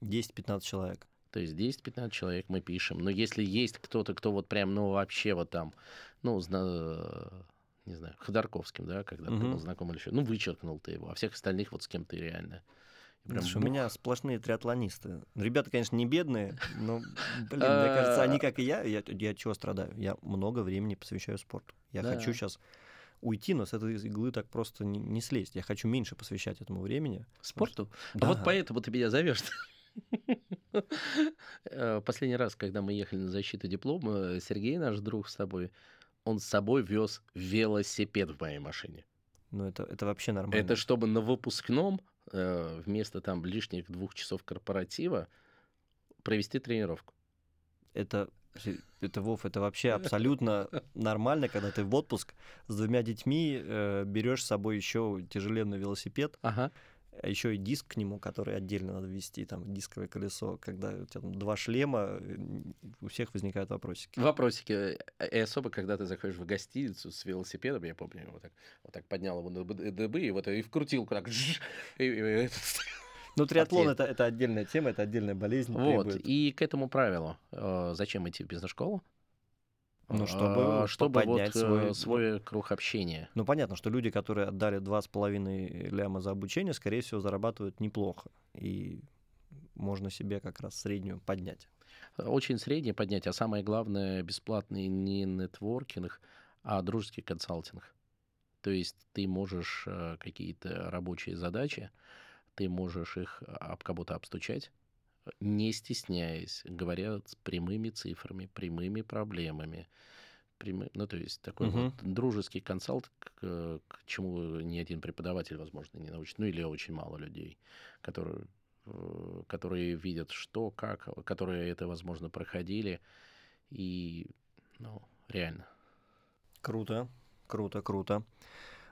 Speaker 1: 10-15 человек.
Speaker 2: То есть 10-15 человек мы пишем. Но если есть кто-то, кто вот прям, ну, вообще вот там, ну, зна... не знаю, Ходорковским, да, когда ты
Speaker 1: Мгм.
Speaker 2: был знаком или еще. Ну, вычеркнул ты его, а всех остальных вот с кем ты реально. прям
Speaker 1: Слушай, у
Speaker 2: бух.
Speaker 1: меня сплошные триатлонисты. Ребята, конечно, не бедные, но, блин, мне
Speaker 2: А.
Speaker 1: кажется, они, как и я, я, я чего страдаю? Я много времени посвящаю спорту. Я
Speaker 2: Да.
Speaker 1: хочу сейчас уйти, но с этой иглы так просто не, не слезть. Я хочу меньше посвящать этому времени.
Speaker 2: Спорту?
Speaker 1: Да.
Speaker 2: А вот поэтому ты меня зовешь. Э, Последний раз, когда мы ехали на защиту диплома, Сергей, наш друг с тобой, он с собой вез велосипед в моей машине.
Speaker 1: Ну, это, это вообще нормально.
Speaker 2: Это чтобы на выпускном э, вместо там лишних двух часов корпоратива провести тренировку.
Speaker 1: это, это, Вов, это вообще *laughs* абсолютно нормально, когда ты в отпуск с двумя детьми э, берешь с собой еще тяжеленный велосипед,
Speaker 2: Ага.
Speaker 1: А еще и диск к нему, который отдельно надо ввести, там дисковое колесо, когда у тебя там два шлема, э, у всех возникают вопросики.
Speaker 2: Вопросики. э, И особо, когда ты заходишь в гостиницу с велосипедом, я помню, вот так, вот так поднял его на дыбы и вот и вкрутил так. жж, и- *laughs*
Speaker 1: Ну, триатлон это, это отдельная тема, это отдельная болезнь.
Speaker 2: Вот,
Speaker 1: требует.
Speaker 2: и к этому правилу. э, Зачем идти в бизнес-школу?
Speaker 1: Ну,
Speaker 2: А,
Speaker 1: чтобы
Speaker 2: чтобы вот,
Speaker 1: поднять
Speaker 2: э,
Speaker 1: свой-
Speaker 2: свой круг общения.
Speaker 1: Ну, понятно, что люди, которые отдали два с половиной ляма за обучение, скорее всего, зарабатывают неплохо. И можно себе как раз среднюю поднять.
Speaker 2: Очень среднее поднять, а самое главное, бесплатный не нетворкинг, а дружеский консалтинг. То есть ты можешь э, какие-то рабочие задачи, ты можешь их об кого-то обстучать, не стесняясь, говоря с прямыми цифрами, прямыми проблемами. прямы- Ну, то есть такой
Speaker 1: Мгм.
Speaker 2: вот дружеский консалт, к, к чему ни один преподаватель, возможно, не научит, ну или очень мало людей, которые, э, которые видят, что, как, которые это, возможно, проходили. И, ну, реально.
Speaker 1: Круто, круто, круто.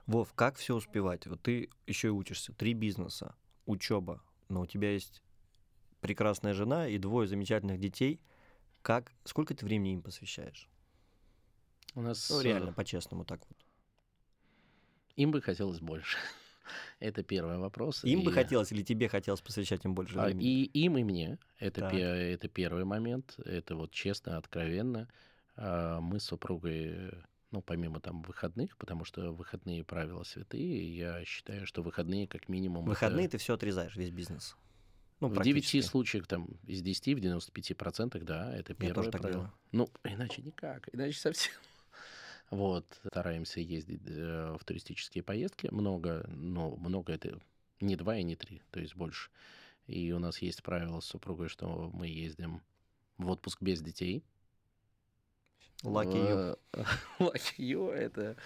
Speaker 1: Вов, как все успевать? Вот ты еще и учишься. Три бизнеса, учеба, но у тебя есть прекрасная жена и двое замечательных детей. Как, сколько ты времени им посвящаешь?
Speaker 2: У нас
Speaker 1: Ну,
Speaker 2: э,
Speaker 1: реально, по-честному так вот.
Speaker 2: им бы хотелось больше. *laughs* Это первый вопрос.
Speaker 1: Им бы
Speaker 2: И-
Speaker 1: хотелось или тебе хотелось посвящать им больше
Speaker 2: А,
Speaker 1: времени?
Speaker 2: И им, и мне. Это, пе- это первый момент. Это вот честно, откровенно. А, Мы с супругой, ну, помимо там выходных, потому что выходные правила святые, я считаю, что выходные как минимум...
Speaker 1: В
Speaker 2: это
Speaker 1: выходные ты все отрезаешь, весь бизнес. Ну,
Speaker 2: в 9
Speaker 1: практически.
Speaker 2: случаях, там, из 10, в 95 процентах, да, это первое
Speaker 1: тоже так
Speaker 2: правило.
Speaker 1: делаю.
Speaker 2: Ну, иначе никак, иначе совсем. *laughs* Вот, стараемся ездить э, в туристические поездки, много, но много это не два и не три, то есть больше. И у нас есть правило с супругой, что мы ездим в отпуск без детей.
Speaker 1: Lucky you.
Speaker 2: Э, *laughs* Lucky you это...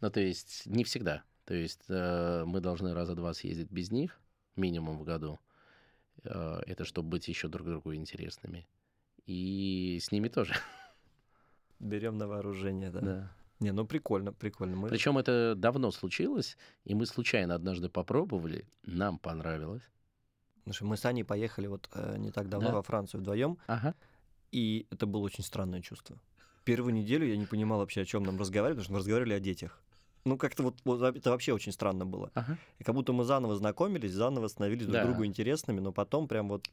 Speaker 2: Ну, то есть не всегда. То есть э, мы должны раза два съездить без них, минимум в году. Э, Это чтобы быть еще друг другу интересными. И с ними тоже.
Speaker 1: Берем на вооружение, да.
Speaker 2: Да.
Speaker 1: Не, ну прикольно, прикольно. Мы...
Speaker 2: Причем это давно случилось, и мы случайно однажды попробовали, нам понравилось.
Speaker 1: Потому что мы с Аней поехали вот э, не так давно
Speaker 2: Да.
Speaker 1: во Францию вдвоем,
Speaker 2: Ага.
Speaker 1: и это было очень странное чувство. Первую неделю я не понимал вообще, о чем нам разговаривали, потому что мы разговаривали о детях. Ну, как-то вот, вот это вообще очень странно было.
Speaker 2: Ага.
Speaker 1: И как будто мы заново знакомились, заново становились друг
Speaker 2: Да.
Speaker 1: другу интересными, но потом прям вот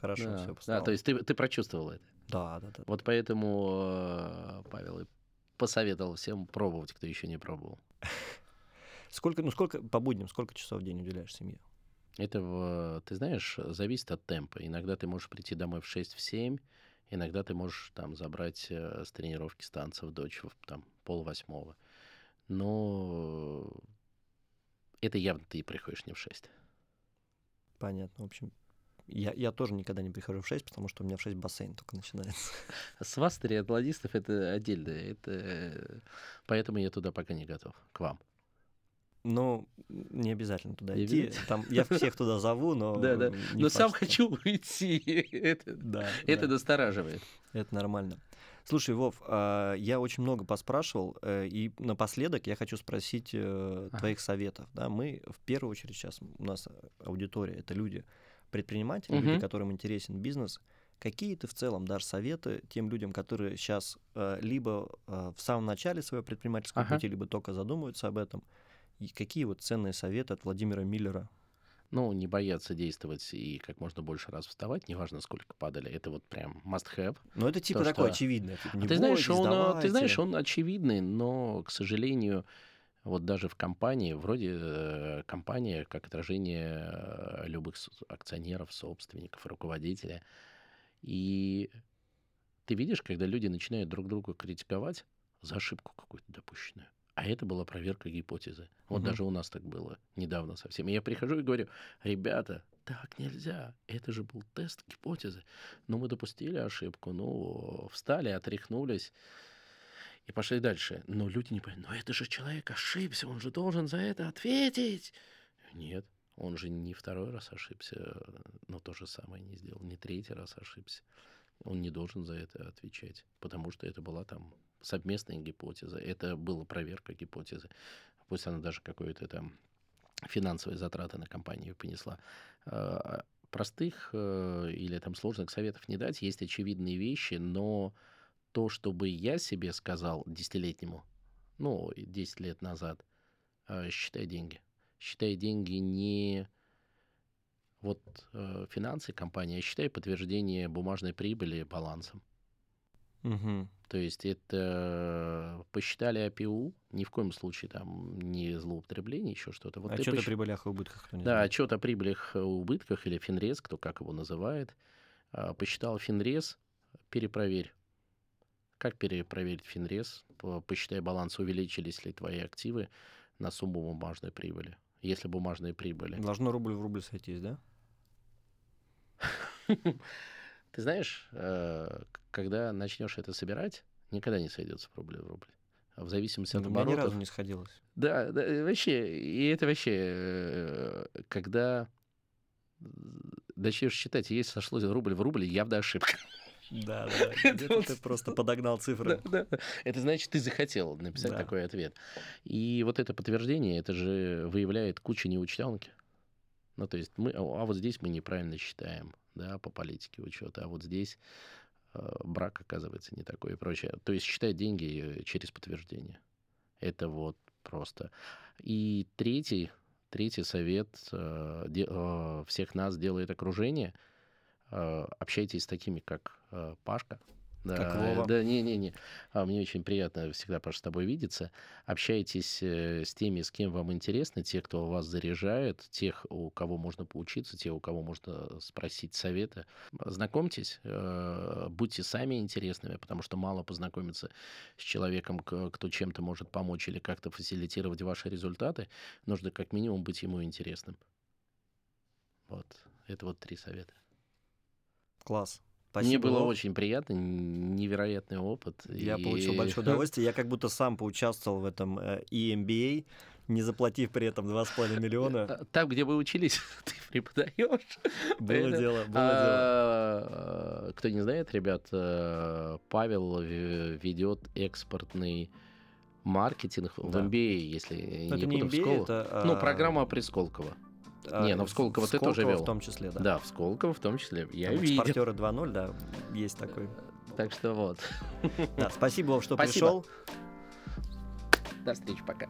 Speaker 1: хорошо
Speaker 2: Да,
Speaker 1: все
Speaker 2: да, то есть ты, ты прочувствовал это.
Speaker 1: Да, да, да.
Speaker 2: Вот поэтому э, Павел и посоветовал всем пробовать, кто еще не пробовал. *laughs*
Speaker 1: Сколько, ну сколько по будням, сколько часов в день уделяешь семье?
Speaker 2: Это, в- ты знаешь, зависит от темпа. Иногда ты можешь прийти домой в 6-7, иногда ты можешь там забрать э, с тренировки станцев дочь в там, пол восьмого. Но это явно ты приходишь не в 6.
Speaker 1: Понятно, в общем. Я, я тоже никогда не прихожу в 6, потому что у меня в 6 бассейн только начинается. *laughs*
Speaker 2: С вас, триатлонистов, это отдельно. Это... э, Поэтому я туда пока не готов. К вам.
Speaker 1: Ну, не обязательно туда
Speaker 2: Не
Speaker 1: идти. Там, я всех туда зову, но... *laughs*
Speaker 2: Да, да. Но
Speaker 1: факт,
Speaker 2: сам
Speaker 1: что-
Speaker 2: хочу *laughs* уйти. Это,
Speaker 1: Да,
Speaker 2: это
Speaker 1: да,
Speaker 2: настораживает.
Speaker 1: это нормально. Слушай, Вов, а, я очень много поспрашивал, э, и напоследок я хочу спросить э, твоих советов. Да, мы в первую очередь сейчас, у нас аудитория, это люди предприниматели, люди,
Speaker 2: Мгм.
Speaker 1: которым интересен бизнес. Какие ты в целом дашь советы тем людям, которые сейчас либо э, в самом начале своего предпринимательского
Speaker 2: Ага.
Speaker 1: пути, либо только задумываются об этом? И какие вот ценные советы от Владимира Миллера?
Speaker 2: Ну, не бояться действовать и как можно больше раз вставать, неважно, сколько падали. Это вот прям must have.
Speaker 1: Ну, это типа такое
Speaker 2: что-
Speaker 1: очевидное. типа,
Speaker 2: А ты знаешь, он, э, ты знаешь, он очевидный, но, к сожалению, Вот даже в компании, вроде э, компания как отражение любых акционеров, собственников, руководителя. И ты видишь, когда люди начинают друг друга критиковать за ошибку какую-то допущенную. А это была проверка гипотезы. Вот угу. даже у нас так было недавно совсем. И я прихожу и говорю, ребята, так нельзя. Это же был тест гипотезы. Ну, мы допустили ошибку, ну, встали, отряхнулись и пошли дальше. Но люди не понимают, но это же человек ошибся, он же должен за это ответить. Нет, он же не второй раз ошибся, но то же самое не сделал, не третий раз ошибся. Он не должен за это отвечать, потому что это была там совместная гипотеза, это была проверка гипотезы. Пусть она даже какое-то там финансовые затраты на компанию понесла. А, простых э, или там сложных советов не дать, есть очевидные вещи, но то, чтобы я себе сказал десятилетнему, ну, 10 лет назад, э, считай деньги. Считай деньги не вот э, финансы компании, а считай подтверждение бумажной прибыли балансом.
Speaker 1: Угу.
Speaker 2: То есть это посчитали АПУ, ни в коем случае там не злоупотребление, еще что-то.
Speaker 1: Вот отчет посч... о прибылях и убытках. Кто
Speaker 2: не да, знает. отчет о прибылях и убытках или Финрез, кто как его называет. А, посчитал Финрез, перепроверь. Как перепроверить Финрез? Посчитай баланс, увеличились ли твои активы на сумму бумажной прибыли. Если бумажные прибыли.
Speaker 1: Должно рубль в рубль сойтись, да? *laughs*
Speaker 2: Ты знаешь, э, когда начнешь это собирать, никогда не сойдется в рубль в рубль. А в зависимости от оборотов...
Speaker 1: ни разу не сходилось.
Speaker 2: Да, да, вообще, и это вообще, э, когда начнешь считать, если сошлось рубль в рубль, явно ошибка.
Speaker 1: Да, да. *laughs* Где-то ты просто подогнал цифры. *laughs*
Speaker 2: Да, да. Это значит, ты захотел написать да. такой ответ. И вот это подтверждение, это же выявляет кучу неучтенки. Ну, то есть мы, а вот здесь мы неправильно считаем, да, по политике учета, а вот здесь э, брак оказывается не такой и прочее. То есть считать деньги через подтверждение. Это вот просто. И третий, третий совет э, э, всех нас делает окружение. Э, общайтесь с такими, как э, Пашка,
Speaker 1: да, как Вова.
Speaker 2: Да, не-не-не. А, мне очень приятно всегда, Паша, с тобой видеться. Общайтесь э, с теми, с кем вам интересно, те, кто вас заряжает, тех, у кого можно поучиться, те, у кого можно спросить совета. Знакомьтесь, э, будьте сами интересными, потому что мало познакомиться с человеком, кто чем-то может помочь или как-то фасилитировать ваши результаты. Нужно как минимум быть ему интересным. Вот. Это вот три совета.
Speaker 1: Класс.
Speaker 2: Спасибо. Мне было очень приятно, невероятный опыт.
Speaker 1: Я и... получил большое *laughs* удовольствие. Я как будто сам поучаствовал в этом э, EMBA, не заплатив при этом 2,5 миллиона.
Speaker 2: А, там, где вы учились, *laughs* ты преподаешь. *laughs*
Speaker 1: Было дело, было
Speaker 2: а, дело. Кто не знает, ребят, э, Павел ведет экспортный маркетинг в MBA, если не
Speaker 1: буду в школу.
Speaker 2: Ну, программа Присколково. А, не, ну в Сколково ты тоже вел.
Speaker 1: в том числе, да.
Speaker 2: Да, в Сколково в том числе. Я
Speaker 1: Там
Speaker 2: видел.
Speaker 1: Экспортеры 2.0, да, есть такой.
Speaker 2: Так что вот.
Speaker 1: Да, спасибо, что пришел.
Speaker 2: До встречи, пока.